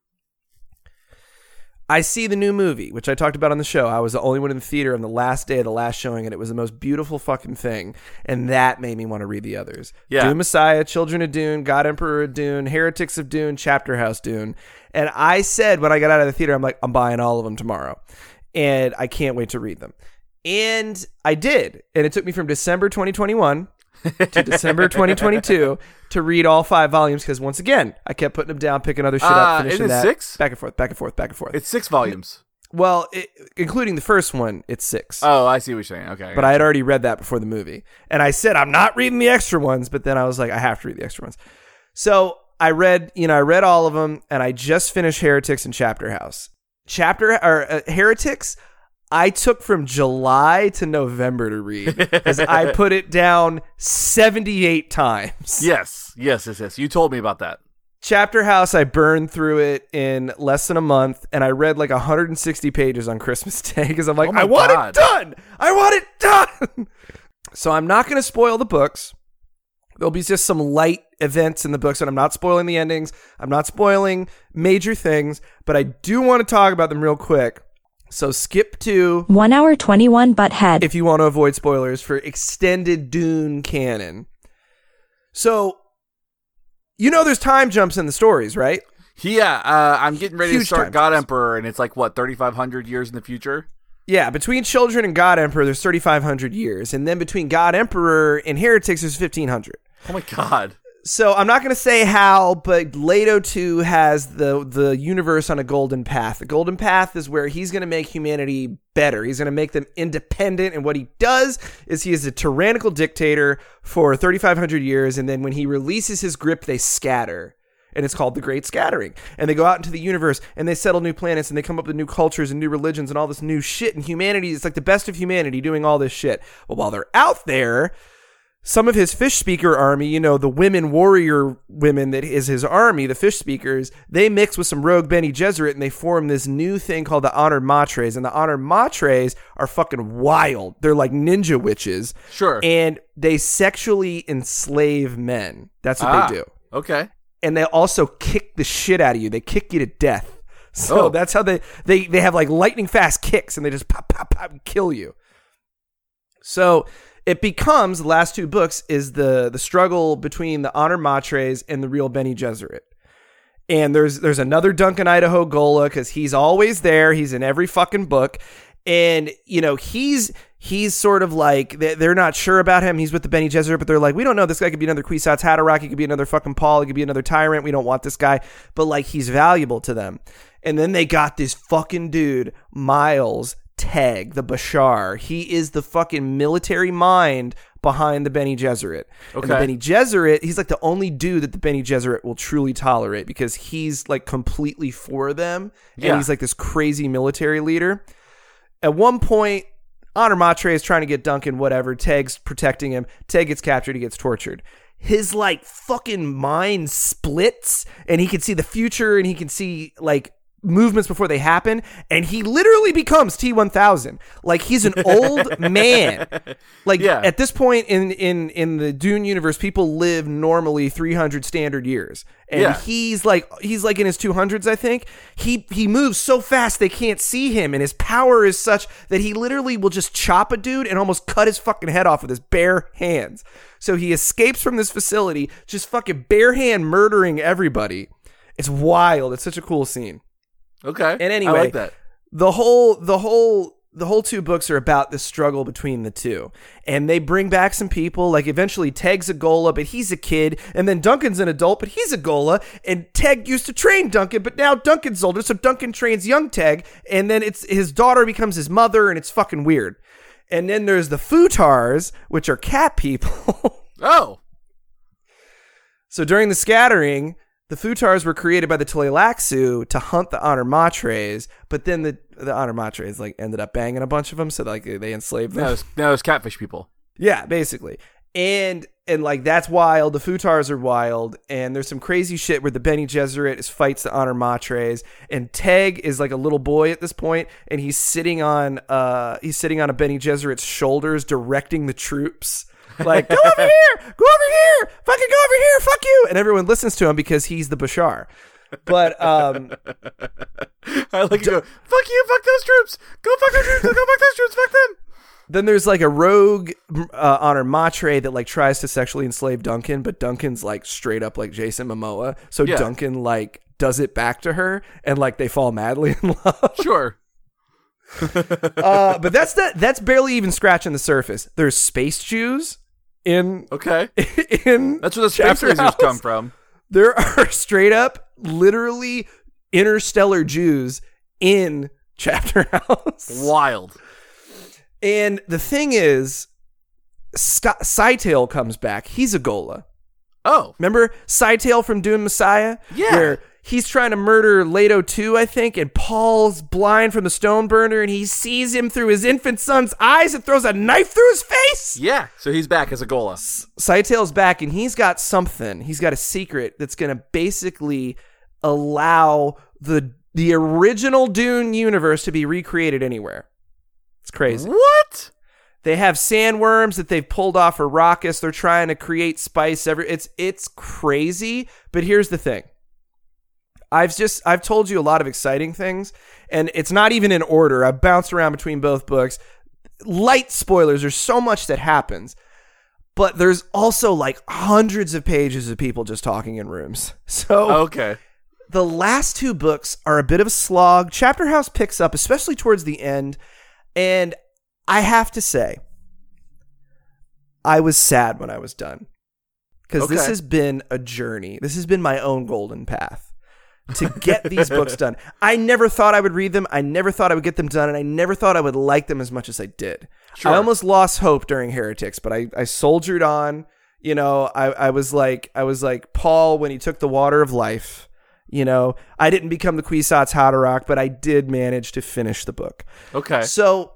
I see the new movie, which I talked about on the show. I was the only one in the theater on the last day of the last showing, and it was the most beautiful fucking thing. And that made me want to read the others. Yeah. Dune Messiah, Children of Dune, God Emperor of Dune, Heretics of Dune, Chapter House Dune. And I said when I got out of the theater, I'm like, I'm buying all of them tomorrow. And I can't wait to read them. And I did. And it took me from December 2021 to December 2022 to read all five volumes because once again, I kept putting them down, picking other shit Uh, up, finishing that. six? Back and forth, back and forth, back and forth. it's six volumes Well, it, including the first one, it's six. oh i see what you're saying okay but I had already read that before the movie. And I said, I'm not reading the extra ones. But then I was like, I have to read the extra ones. So I read, you know, I read all of them and I just finished Heretics and Chapter House. Chapter, or uh, Heretics, I took from July to November to read because I put it down 78 times. Yes, yes, yes, yes. You told me about that. Chapter House, I burned through it in less than a month, and I read like 160 pages on Christmas Day because I'm like, Oh I want it done. I want it done. so I'm not going to spoil the books. There'll be just some light events in the books, and I'm not spoiling the endings. I'm not spoiling major things, but I do want to talk about them real quick. So skip to 1 hour 21 butthead. if you want to avoid spoilers for extended Dune canon. So, you know, there's time jumps in the stories, right? Yeah, uh, I'm getting ready Huge to start God jumps. Emperor, and it's like what 3,500 years in the future. Yeah, between Children and God Emperor, there's 3,500 years, and then between God Emperor and Heretics, there's 1,500. Oh my god! So I'm not going to say how, but Leto 2 has the the universe on a golden path. The golden path is where he's going to make humanity better. He's going to make them independent, and what he does is he is a tyrannical dictator for 3,500 years, and then when he releases his grip, they scatter. And it's called the Great Scattering. And they go out into the universe and they settle new planets and they come up with new cultures and new religions and all this new shit. And humanity is like the best of humanity doing all this shit. But while they're out there, some of his fish speaker army, you know, the women warrior women that is his army, the fish speakers, they mix with some rogue Bene Gesserit and they form this new thing called the Honored Matres. And the Honored Matres are fucking wild. They're like ninja witches. Sure. And they sexually enslave men. That's what Ah, they do. Okay. And they also kick the shit out of you. They kick you to death. So Oh. that's how they, they, they have like lightning fast kicks and they just pop, pop, pop, and kill you. So it becomes the last two books is the the struggle between the Honor Matres and the real Bene Gesserit. And there's there's another Duncan Idaho Ghola because he's always there. He's in every fucking book, and you know he's he's sort of like they- they're not sure about him. He's with the Bene Gesserit, but they're like, we don't know. This guy could be another Kwisatz Haderach. He could be another fucking Paul. He could be another tyrant. We don't want this guy, but like he's valuable to them. And then they got this fucking dude, Miles Teg, the Bashar. He is the fucking military mind behind the Bene Gesserit. And the Bene Gesserit, he's like the only dude that the Bene Gesserit will truly tolerate because he's like completely for them. And Yeah. he's like this crazy military leader. At one point, Honor Matre is trying to get Duncan, whatever. Teg's protecting him. Teg gets captured. He gets tortured. His like fucking mind splits and he can see the future and he can see like movements before they happen and he literally becomes T1000 like he's an old man. Like Yeah. at this point in in in the Dune universe people live normally 300 standard years. And Yeah. he's like he's like in his 200s I think. He he moves so fast they can't see him and his power is such that he literally will just chop a dude and almost cut his fucking head off with his bare hands. So he escapes from this facility just fucking bare hand murdering everybody. It's wild. It's such a cool scene Okay. and anyway, I like that. the whole the whole the whole two books are about the struggle between the two. And they bring back some people, like eventually Teg's a Ghola, but he's a kid, and then Duncan's an adult, but he's a Ghola, and Teg used to train Duncan, but now Duncan's older, so Duncan trains young Teg, and then it's his daughter becomes his mother, and it's fucking weird. And then there's the Futars, which are cat people. Oh. So during the scattering, the Futars were created by the Tleilaxu to hunt the Honor Matres, but then the the Honor Matres like ended up banging a bunch of them, so like they enslaved them. No, no, it's catfish people. Yeah, basically. And and like that's wild. The Futars are wild, and there's some crazy shit where the Bene Gesserit is fights the Honor Matres, and Teg is like a little boy at this point, and he's sitting on uh he's sitting on a Bene Gesserit's shoulders, directing the troops. Like, go over here, go over here, fucking go over here, fuck you, and everyone listens to him because he's the Bashar. But um, I like to go, fuck you, fuck those troops. Go fuck those troops. Go fuck those troops. Fuck them. Then there's like a rogue uh, honor Matre that like tries to sexually enslave Duncan, but Duncan's like straight up like Jason Momoa. So Yeah. Duncan like does it back to her, and like they fall madly in love. Sure. uh, but that's not, that's barely even scratching the surface. There's space Jews in Okay. in That's where the space Chapter razors come from. There are straight up, literally interstellar Jews in Chapter House. Wild. And the thing is, Scytale comes back. He's a Ghola. Oh. Remember Cytail from Dune Messiah? Yeah. Where he's trying to murder Leto too, I think, and Paul's blind from the stone burner, and he sees him through his infant son's eyes and throws a knife through his face. Yeah. So he's back as a Ghola. Scytale's back, and he's got something. He's got a secret that's going to basically allow the the original Dune universe to be recreated anywhere. It's crazy. What? They have sandworms that they've pulled off Arrakis. They're trying to create spice. Every it's it's crazy. But here's the thing. I've just I've told you a lot of exciting things, and it's not even in order. I've bounced around between both books. Light spoilers. There's so much that happens, but there's also like hundreds of pages of people just talking in rooms. So Okay. the last two books are a bit of a slog. Chapter House picks up, especially towards the end, and I have to say, I was sad when I was done because this has been a journey. This has been my own golden path to get these books done. I never thought I would read them. I never thought I would get them done, and I never thought I would like them as much as I did. I almost lost hope during Heretics, but I, I soldiered on. You know, I, I was like I was like Paul when he took the water of life. You know, I didn't become the Kwisatz Haderach, but I did manage to finish the book. Okay. So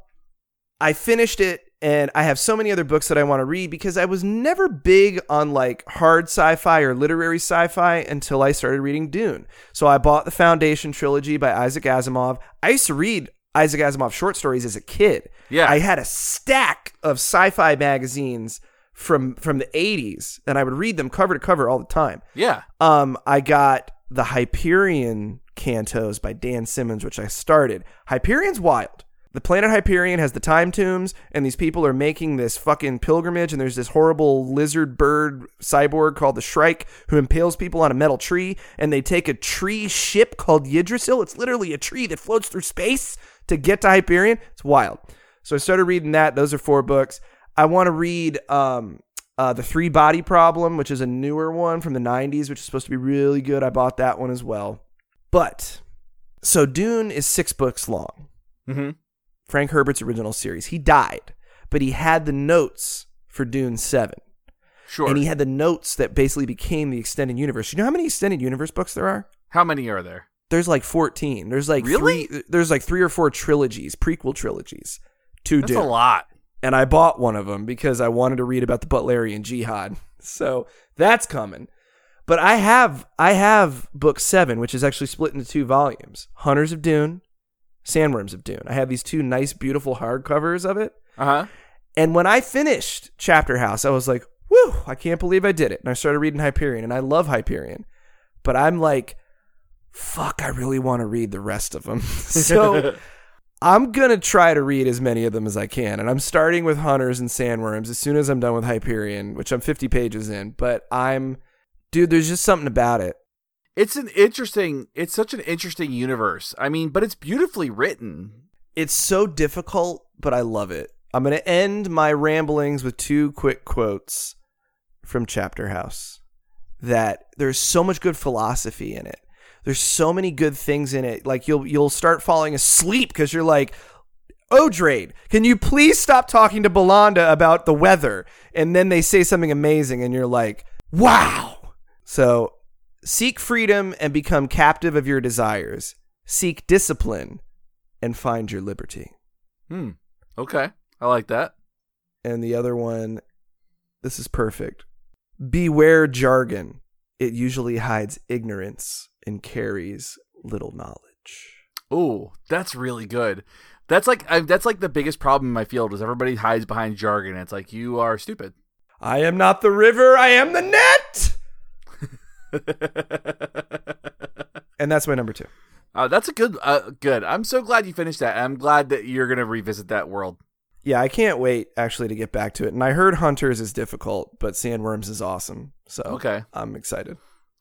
I finished it and I have so many other books that I want to read because I was never big on like hard sci-fi or literary sci-fi until I started reading Dune. So I bought the Foundation trilogy by Isaac Asimov. I used to read Isaac Asimov short stories as a kid. Yeah. I had a stack of sci-fi magazines from from the 80s and I would read them cover to cover all the time. Yeah. Um, I got the Hyperion cantos by Dan Simmons, which I started. Hyperion's wild. The planet Hyperion has the time tombs, and these people are making this fucking pilgrimage, and there's this horrible lizard bird cyborg called the Shrike who impales people on a metal tree, and they take a tree ship called Yggdrasil. It's literally a tree that floats through space to get to Hyperion. It's wild. So I started reading that. Those are four books. I want to read um, uh, the Three Body Problem, which is a newer one from the 90s, which is supposed to be really good. I bought that one as well. But so Dune is six books long. Mm-hmm. Frank Herbert's original series. He died, but he had the notes for Dune 7. Sure. And he had the notes that basically became the extended universe. You know how many extended universe books there are? How many are there? There's like 14. There's like Really? three there's like three or four trilogies, prequel trilogies to That's Dune. a lot. and I bought one of them because I wanted to read about the Butlerian Jihad. So that's coming. But I have I have book seven, which is actually split into two volumes: Hunters of Dune, Sandworms of Dune. I have these two nice, beautiful hardcovers of it. Uh huh. And when I finished Chapter House, I was like, "Whew! I can't believe I did it." And I started reading Hyperion, and I love Hyperion, but I'm like, "Fuck! I really want to read the rest of them." so. I'm gonna try to read as many of them as I can, and I'm starting with Hunters and Sandworms as soon as I'm done with Hyperion, which I'm 50 pages in. But I'm, dude, there's just something about it. It's an interesting. It's such an interesting universe. I mean, but it's beautifully written. It's so difficult, but I love it. I'm gonna end my ramblings with two quick quotes from Chapter House. That there's so much good philosophy in it. There's so many good things in it. Like you'll you'll start falling asleep because you're like, Odrade, can you please stop talking to Bellonda about the weather? And then they say something amazing, and you're like, wow. So seek freedom and become captive of your desires. Seek discipline and find your liberty. Hmm. Okay. I like that. And the other one, this is perfect. Beware jargon. It usually hides ignorance and carries little knowledge. Oh, that's really good. That's like I, that's like the biggest problem in my field is everybody hides behind jargon. It's like you are stupid. I am not the river, I am the net. And that's my number two. Uh, that's a good, uh, good. I'm so glad you finished that. I'm glad that you're gonna revisit that world. Yeah, I can't wait actually to get back to it. And I heard Hunters is difficult, but Sandworms is awesome. So Okay. I'm excited.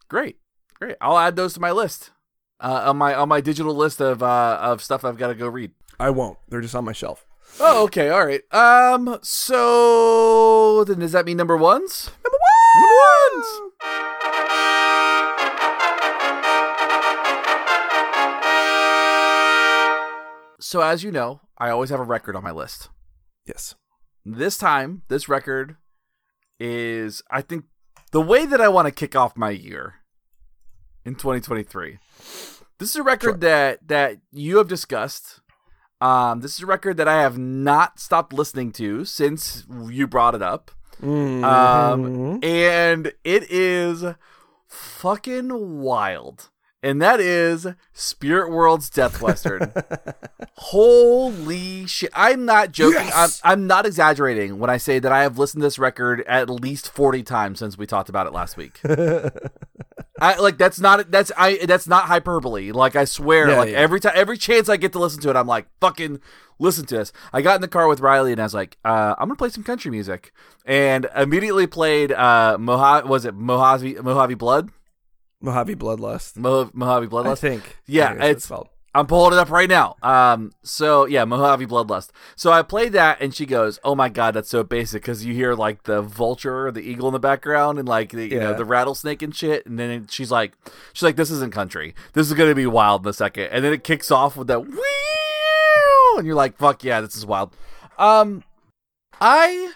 Great, great. I'll add those to my list. Uh, on my on my digital list of uh, of stuff I've got to go read. I won't. They're just on my shelf. Oh, okay, all right. Um, so then does that mean number ones? Number one! Number ones. So as you know, I always have a record on my list. Yes. This time, this record is, I think, the way that I want to kick off my year in 2023. This is a record that that you have discussed. Um, this is a record that I have not stopped listening to since you brought it up. Mm-hmm. Um, and it is fucking wild. And that is Spirit World's Death Western. Holy shit! I'm not joking. Yes! I'm, I'm not exaggerating when I say that I have listened to this record at least forty times since we talked about it last week. I like that's not that's I that's not hyperbole. Like I swear, Yeah, like yeah. every time every chance I get to listen to it, I'm like fucking listen to this. I got in the car with Riley and I was like, uh, I'm gonna play some country music, and immediately played uh Mojave was it Mojave Mojave Blood Mojave Bloodlust. Mo- Mojave I Bloodlust. think. Yeah, I it's- I'm pulling it up right now. Um, so yeah, Mojave Bloodlust. So I played that, and she goes, "Oh my god, that's so basic." Because you hear like the vulture, or the eagle in the background, and like the you know the rattlesnake and shit. And then it- she's like, she's like, "This isn't country. This is gonna be wild in a second. And then it kicks off with that wheel, and you're like, "Fuck yeah, this is wild." Um, I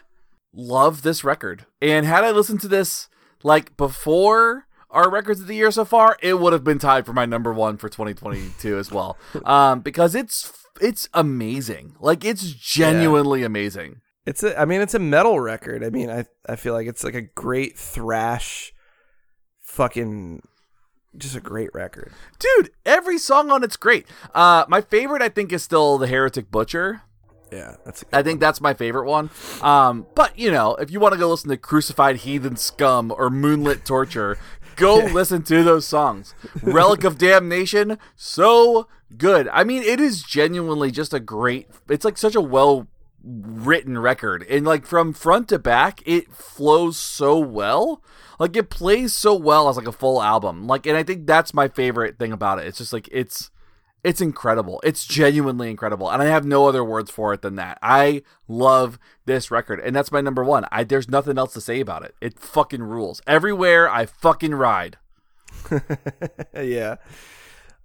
love this record, and had I listened to this like before our records of the year so far, it would have been tied for my number one for 2022 as well. Um, because it's it's amazing, like it's genuinely amazing. It's a, I mean, it's a metal record. I mean, I I feel like it's like a great thrash, fucking, just a great record. Dude, every song on it's great. Uh, my favorite, I think, is still the Heretic Butcher. Yeah, that's. I think that's my favorite one. Um, but you know, if you want to go listen to Crucified Heathen Scum or Moonlit Torture, go listen to those songs. Relic of Damnation, so good. I mean, it is genuinely just a great. It's like such a well written record, and like from front to back, it flows so well. Like it plays so well as like a full album. Like, and I think that's my favorite thing about it. It's just like it's it's incredible. It's genuinely incredible, and I have no other words for it than that. I love this record, and that's my number one. I there's nothing else to say about it. It fucking rules. Everywhere I fucking ride. yeah.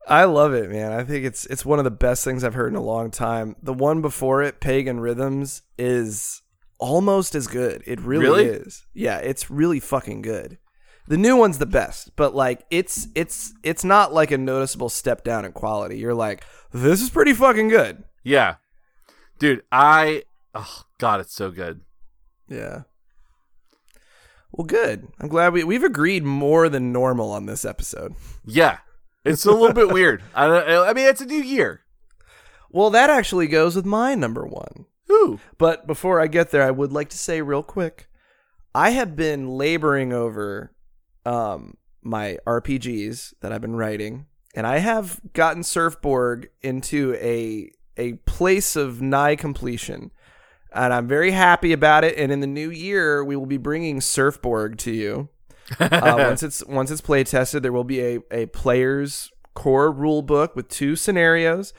I love it, man. I think it's it's one of the best things I've heard in a long time. The one before it, Pagan Rhythms, is almost as good. It really, Really? is. Yeah, it's really fucking good. The new one's the best, but like it's it's it's not like a noticeable step down in quality. You're like, this is pretty fucking good. Yeah, dude. I oh god, it's so good. Yeah. Well, good. I'm glad we we've agreed more than normal on this episode. Yeah, it's a little bit weird. I I mean, it's a new year. Well, that actually goes with my number one. Ooh. But before I get there, I would like to say real quick, I have been laboring over um, my RPGs that I've been writing, and I have gotten Surfborg into a a place of nigh completion, and I'm very happy about it. And in the new year, we will be bringing Surfborg to you. uh, once it's once it's play tested, there will be a a player's core rule book with two scenarios,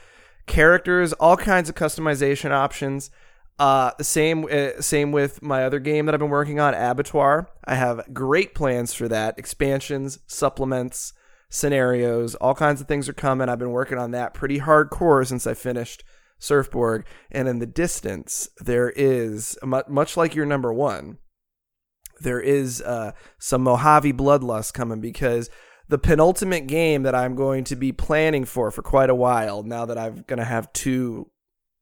characters, all kinds of customization options. Uh, same uh, same with my other game that I've been working on, Abattoir. I have great plans for that. Expansions, supplements, scenarios, all kinds of things are coming. I've been working on that pretty hardcore since I finished Surfborg. And in the distance, there is much like your number one there is uh, some Mojave bloodlust coming because the penultimate game that I'm going to be planning for for quite a while now that I'm going to have two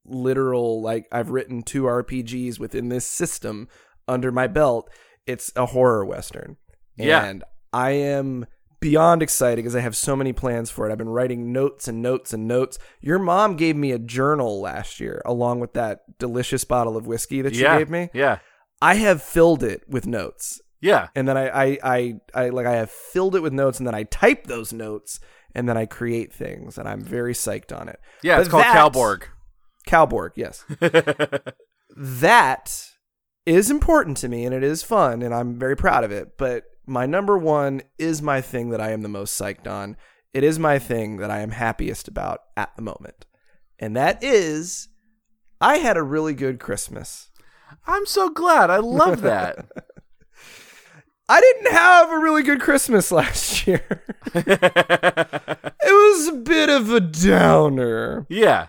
literal like I've written two RPGs within this system under my belt it's a horror western Yeah. and I am beyond excited because I have so many plans for it I've been writing notes and notes and notes your mom gave me a journal last year along with that delicious bottle of whiskey that she yeah. gave me Yeah. I have filled it with notes. Yeah. And then I, I, I, I like I have filled it with notes and then I type those notes and then I create things and I'm very psyched on it. Yeah. It's called that- Calborg. Calborg, yes. that is important to me and it is fun and I'm very proud of it. But my number one is my thing that I am the most psyched on. It is my thing that I am happiest about at the moment. And that is I had a really good Christmas. I'm so glad. I love that. I didn't have a really good Christmas last year. it was a bit of a downer. yeah.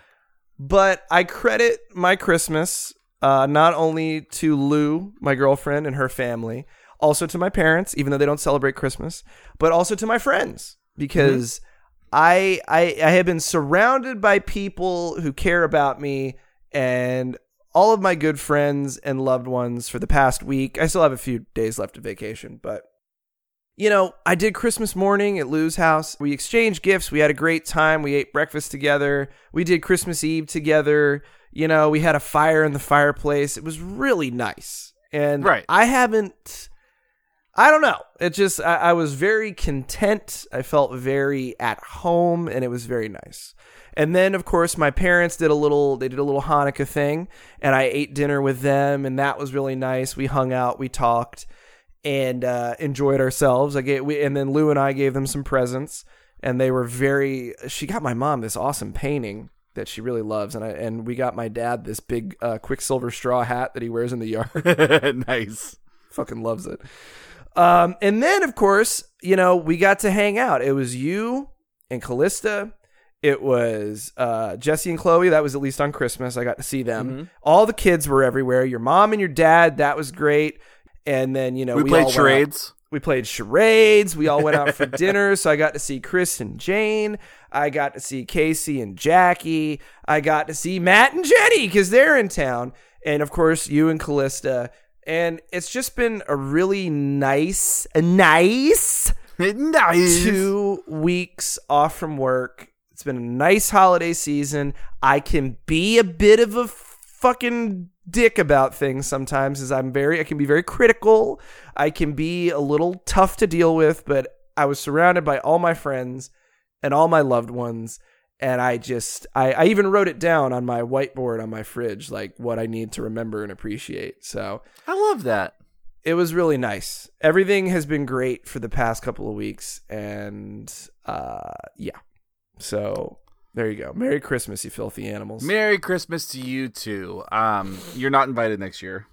But I credit my Christmas uh, not only to Lou, my girlfriend, and her family, also to my parents, even though they don't celebrate Christmas, but also to my friends because I, I I have been surrounded by people who care about me and all of my good friends and loved ones for the past week. I still have a few days left of vacation, but you know, I did Christmas morning at Lou's house. We exchanged gifts. We had a great time. We ate breakfast together. We did Christmas Eve together. You know, we had a fire in the fireplace. It was really nice. And Right. I haven't, I don't know. It just, I, I was very content. I felt very at home and it was very nice. And then, of course, my parents did a little, they did a little Hanukkah thing and I ate dinner with them and that was really nice. We hung out, we talked and uh, enjoyed ourselves. I gave, we, and then Lou and I gave them some presents, and they were very. She got my mom this awesome painting that she really loves, and I and we got my dad this big uh, Quiksilver straw hat that he wears in the yard. nice. Fucking loves it. Um, and then of course, you know, we got to hang out. It was you and Callista. It was uh, Jesse and Chloe. That was at least on Christmas. I got to see them. All the kids were everywhere. Your mom and your dad. That was great. And then you know We, we, played out- charades. we played charades. We all went out for dinner. So I got to see Chris and Jane. I got to see Casey and Jackie. I got to see Matt and Jenny because they're in town. And of course, you and Callista. And it's just been a really nice, nice nice. two weeks off from work. It's been a nice holiday season. I can be a bit of a fucking dick about things sometimes is I'm very I can be very critical. I can be a little tough to deal with, but I was surrounded by all my friends and all my loved ones and I just I, I even wrote it down on my whiteboard on my fridge like what I need to remember and appreciate. So I love that. it was really nice. Everything has been great for the past couple of weeks, and uh, yeah. So there you go. Merry Christmas, you filthy animals. Merry Christmas to you too. Um, you're not invited next year.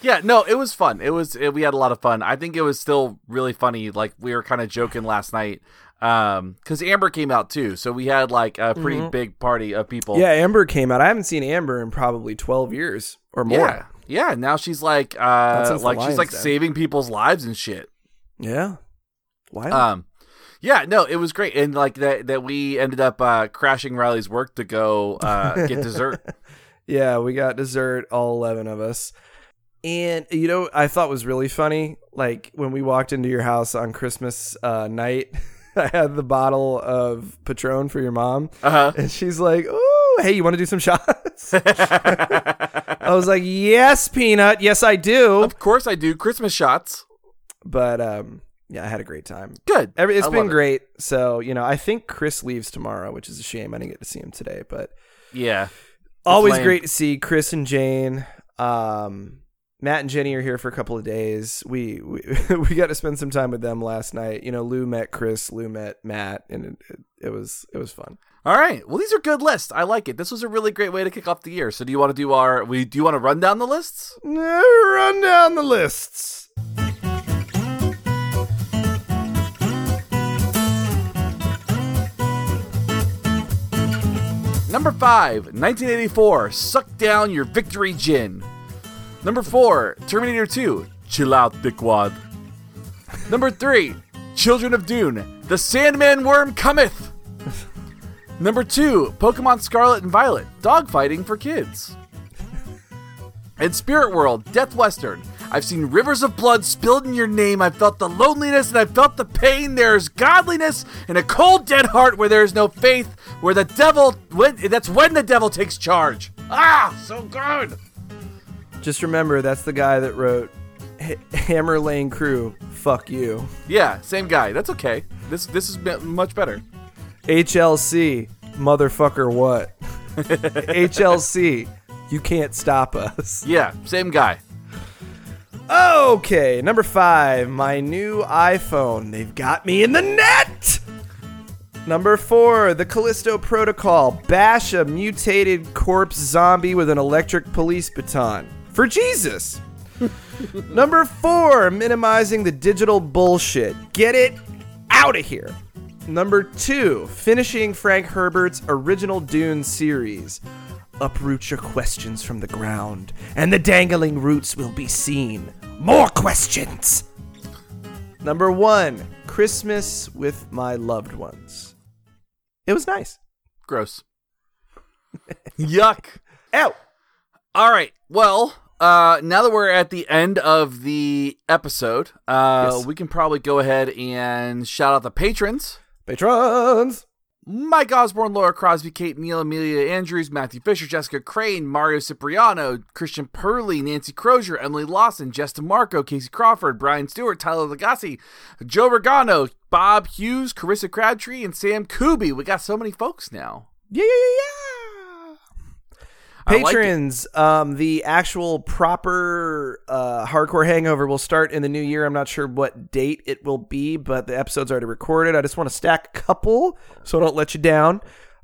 Yeah, no, it was fun. It was it, we had a lot of fun. I think it was still really funny. Like we were kind of joking last night, um, because Amber came out too, so we had like a pretty big party of people. yeah, Amber came out. I haven't seen Amber in probably twelve years or more. yeah, yeah. Now she's like, uh, like she's like Den. saving people's lives and shit. Yeah. Wow. Um, yeah, no, it was great, and like that that we ended up uh crashing Riley's work to go uh get dessert. Yeah, we got dessert, all 11 of us. And, you know, I thought was really funny. Like, when we walked into your house on Christmas uh, night, I had the bottle of Patron for your mom. Uh-huh. And she's like, oh, hey, you want to do some shots? I was like, yes, Peanut. Yes, I do. Of course, I do Christmas shots. But, um, yeah, I had a great time. Good. Every, it's I been love it. great. So, you know, I think Chris leaves tomorrow, which is a shame. I didn't get to see him today, but Yeah. always lame. great to see Chris and Jane. Um, Matt and Jenny are here for a couple of days. We, we we got to spend some time with them last night. You know, Lou met Chris, Lou met Matt, and it, it, it was it was fun. All right. Well, these are good lists. I like it. This was a really great way to kick off the year. So, do you want to do our? We do you want to run down the lists? Run down the lists. Number five, 1984. Suck down your victory gin. Number four, Terminator 2. Chill out, dickwad. Number three, Children of Dune. The Sandman worm cometh. Number two, Pokemon Scarlet and Violet. Dogfighting for kids. And Spirit World, Death Western. I've seen rivers of blood spilled in your name. I've felt the loneliness and I've felt the pain. There is godliness in a cold, dead heart where there is no faith. Where the devil, when, that's when the devil takes charge. Ah, so good. Just remember, that's the guy that wrote Hammer Lane Crew. Fuck you. Yeah, same guy. That's okay. This this is much better. HLC, motherfucker, what? HLC, you can't stop us. Yeah, same guy. Okay, number five, my new iPhone. They've got me in the net. Number four, the Callisto Protocol. Bash a mutated corpse zombie with an electric police baton. For Jesus. Number four, minimizing the digital bullshit. Get it out of here. Number two, finishing Frank Herbert's original Dune series. Uproot your questions from the ground, and the dangling roots will be seen. More questions! Number one, Christmas with my loved ones. It was nice. Gross. Yuck. Ow! All right. Well, uh, now that we're at the end of the episode, uh, Yes. we can probably go ahead and shout out the patrons. Patrons. Mike Osborne, Laura Crosby, Kate Neal, Amelia Andrews, Matthew Fisher, Jessica Crane, Mario Cipriano, Christian Purley, Nancy Crozier, Emily Lawson, Jess DeMarco, Casey Crawford, Brian Stewart, Tyler Lagasse, Joe Regano, Bob Hughes, Carissa Crabtree, and Sam Kuby. We got so many folks now. Yeah, yeah, yeah, Yeah. like. Patrons, um, the actual proper uh, hardcore hangover will start in the new year. I'm not sure what date it will be, but the episode's already recorded. I just want to stack a couple so I don't let you down.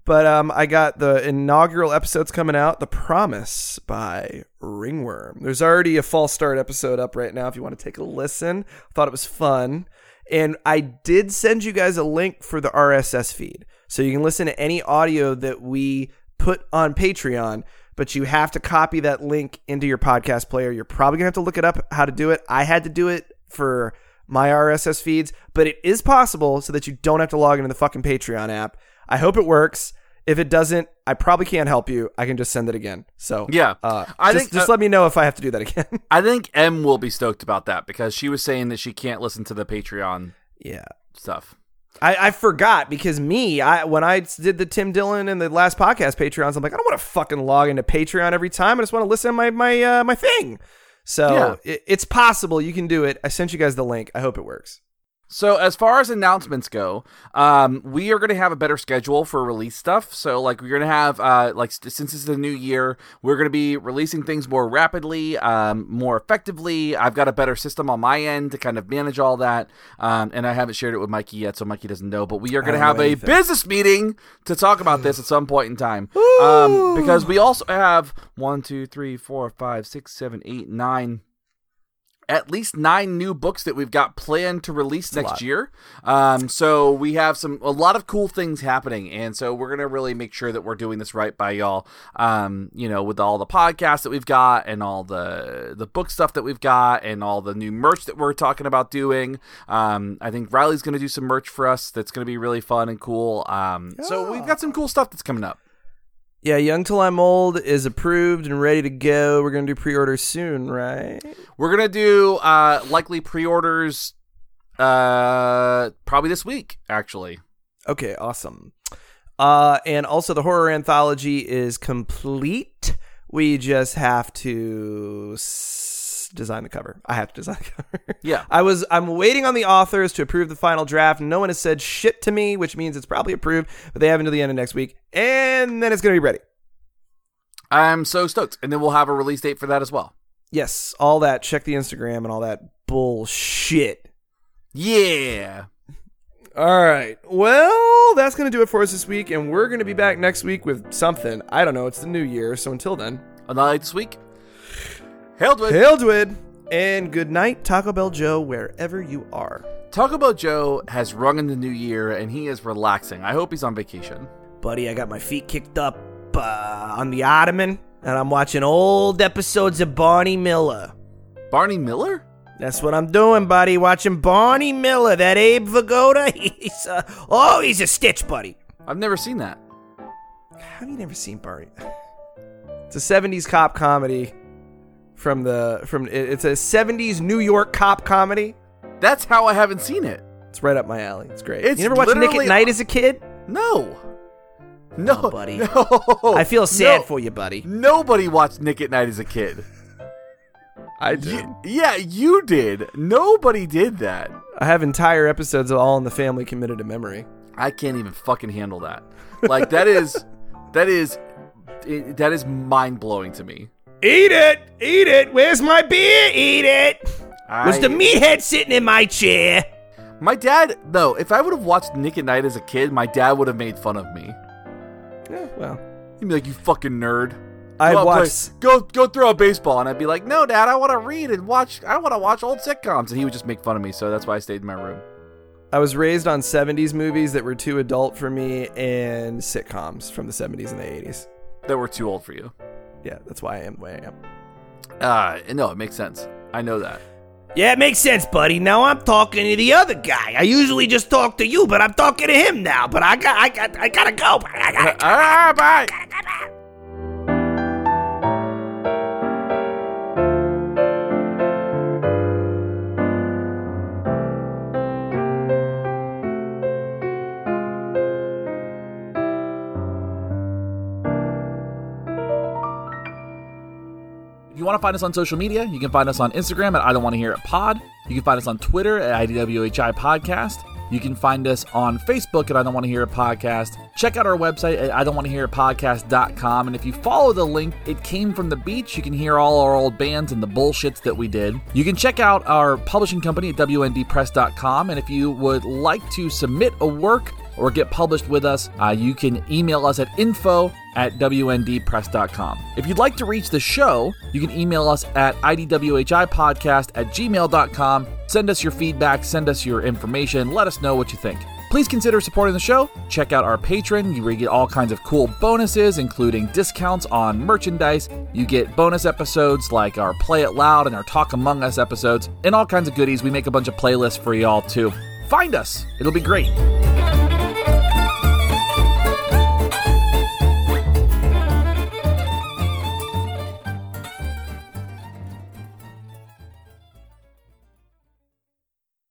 But um, I got the inaugural episodes coming out. The Promise by Ringworm. There's already a false start episode up right now if you want to take a listen. Thought it was fun. And I did send you guys a link for the RSS feed. So you can listen to any audio that we put on Patreon, but you have to copy that link into your podcast player. You're probably going to have to look it up how to do it. I had to do it for my RSS feeds, but it is possible so that you don't have to log into the fucking Patreon app. I hope it works. If it doesn't, I probably can't help you. I can just send it again. So Yeah. uh, I just, think, just uh, let me know if I have to do that again. I think M will be stoked about that because she was saying that she can't listen to the Patreon yeah. stuff. I, I forgot because me, I when I did the Tim Dillon and the last podcast Patreons, I'm like, I don't want to fucking log into Patreon every time. I just want to listen to my my uh, my thing. So Yeah. it, it's possible you can do it. I sent you guys the link. I hope it works. So as far as announcements go, um, we are going to have a better schedule for release stuff. So like we're going to have uh, like since it's the new year, we're going to be releasing things more rapidly, um, more effectively. I've got a better system on my end to kind of manage all that, um, and I haven't shared it with Mikey yet, so Mikey doesn't know. But we are going to have a business meeting to talk about this at some point in time, um, because we also have one, two, three, four, five, six, seven, eight, nine at least nine new books that we've got planned to release next year. Um, so we have some a lot of cool things happening, and so we're gonna really make sure that we're doing this right by y'all. Um, you know, with all the podcasts that we've got, and all the the book stuff that we've got, and all the new merch that we're talking about doing. Um, I think Riley's gonna do some merch for us that's gonna be really fun and cool. Um, so we've got some cool stuff that's coming up. Yeah, Young Till I'm Old is approved and ready to go. We're gonna do pre-orders soon, right? We're gonna do uh, likely pre-orders uh, probably this week, actually. Okay, awesome. Uh, and also the horror anthology is complete. We just have to s- design the cover. I have to design the cover. Yeah. I was I'm waiting on the authors to approve the final draft. No one has said shit to me, which means it's probably approved, but they have until the end of next week, and then it's gonna be ready. I'm so stoked. And then we'll have a release date for that as well. Yes, all that. Check the Instagram and all that bullshit. Yeah. All right. Well, that's going to do it for us this week, and we're going to be back next week with something. I don't know. It's the new year, so until then, Another night this week. Hail to it. hail Dwid, and good night, Taco Bell Joe, wherever you are. Taco Bell Joe has rung in the new year and he is relaxing. I hope he's on vacation. Buddy, I got my feet kicked up uh, on the ottoman, and I'm watching old episodes of Barney Miller. Barney Miller? That's what I'm doing, buddy. Watching Barney Miller, that Abe Vigoda. He's uh, oh, he's a stitch, buddy. I've never seen that. Have you never seen Barney? It's a '70s cop comedy from the from. It's a '70s New York cop comedy. That's how I haven't seen it. It's right up my alley. It's great. It's you never watched Nick at Night as a kid? No. No, Oh, buddy. No. I feel sad No. for you, buddy. Nobody watched Nick at Night as a kid. I You- yeah, you did. Nobody did that. I have entire episodes of All in the Family committed to memory. I can't even fucking handle that. Like that is that is that is mind blowing to me. Eat it, eat it. Where's my beer? Eat it. Was the meathead sitting in my chair? My dad, though, If I would have watched Nick at Night as a kid, my dad would have made fun of me. Yeah, well, He'd be like, "You fucking nerd." I Go play- watched. Go go throw a baseball, and I'd be like, "No, Dad, I want to read and watch. I want to watch old sitcoms." And he would just make fun of me, so that's why I stayed in my room. I was raised on '70s movies that were too adult for me, and sitcoms from the '70s and the '80s. That we're too old for you. Yeah, that's why I am the way I am. Uh, no, it makes sense. I know that. Yeah, it makes sense, buddy. Now I'm talking to the other guy. I usually just talk to you, but I'm talking to him now. But I got, I got, I gotta go. I gotta Ah, bye. go. You want to find us on social media, you can find us on Instagram at I Don't Want to Hear It Pod. You can find us on Twitter at IDWHI Podcast. You can find us on Facebook at I Don't Want to Hear It Podcast. Check out our website at I Don't Want to Hear It Podcast.com. And if you follow the link, it came from the beach. You can hear all our old bands and the bullshits that we did. You can check out our publishing company at WNDpress.com. And if you would like to submit a work or get published with us, uh, you can email us at info at wndpress.com. If you'd like to reach the show, you can email us at idwhipodcast at gmail.com. Send us your feedback, send us your information, let us know what you think. Please consider supporting the show. Check out our Patreon, you get all kinds of cool bonuses, including discounts on merchandise. You get bonus episodes like our Play It Loud and our Talk Among Us episodes, and all kinds of goodies. We make a bunch of playlists for y'all too. Find us, it'll be great.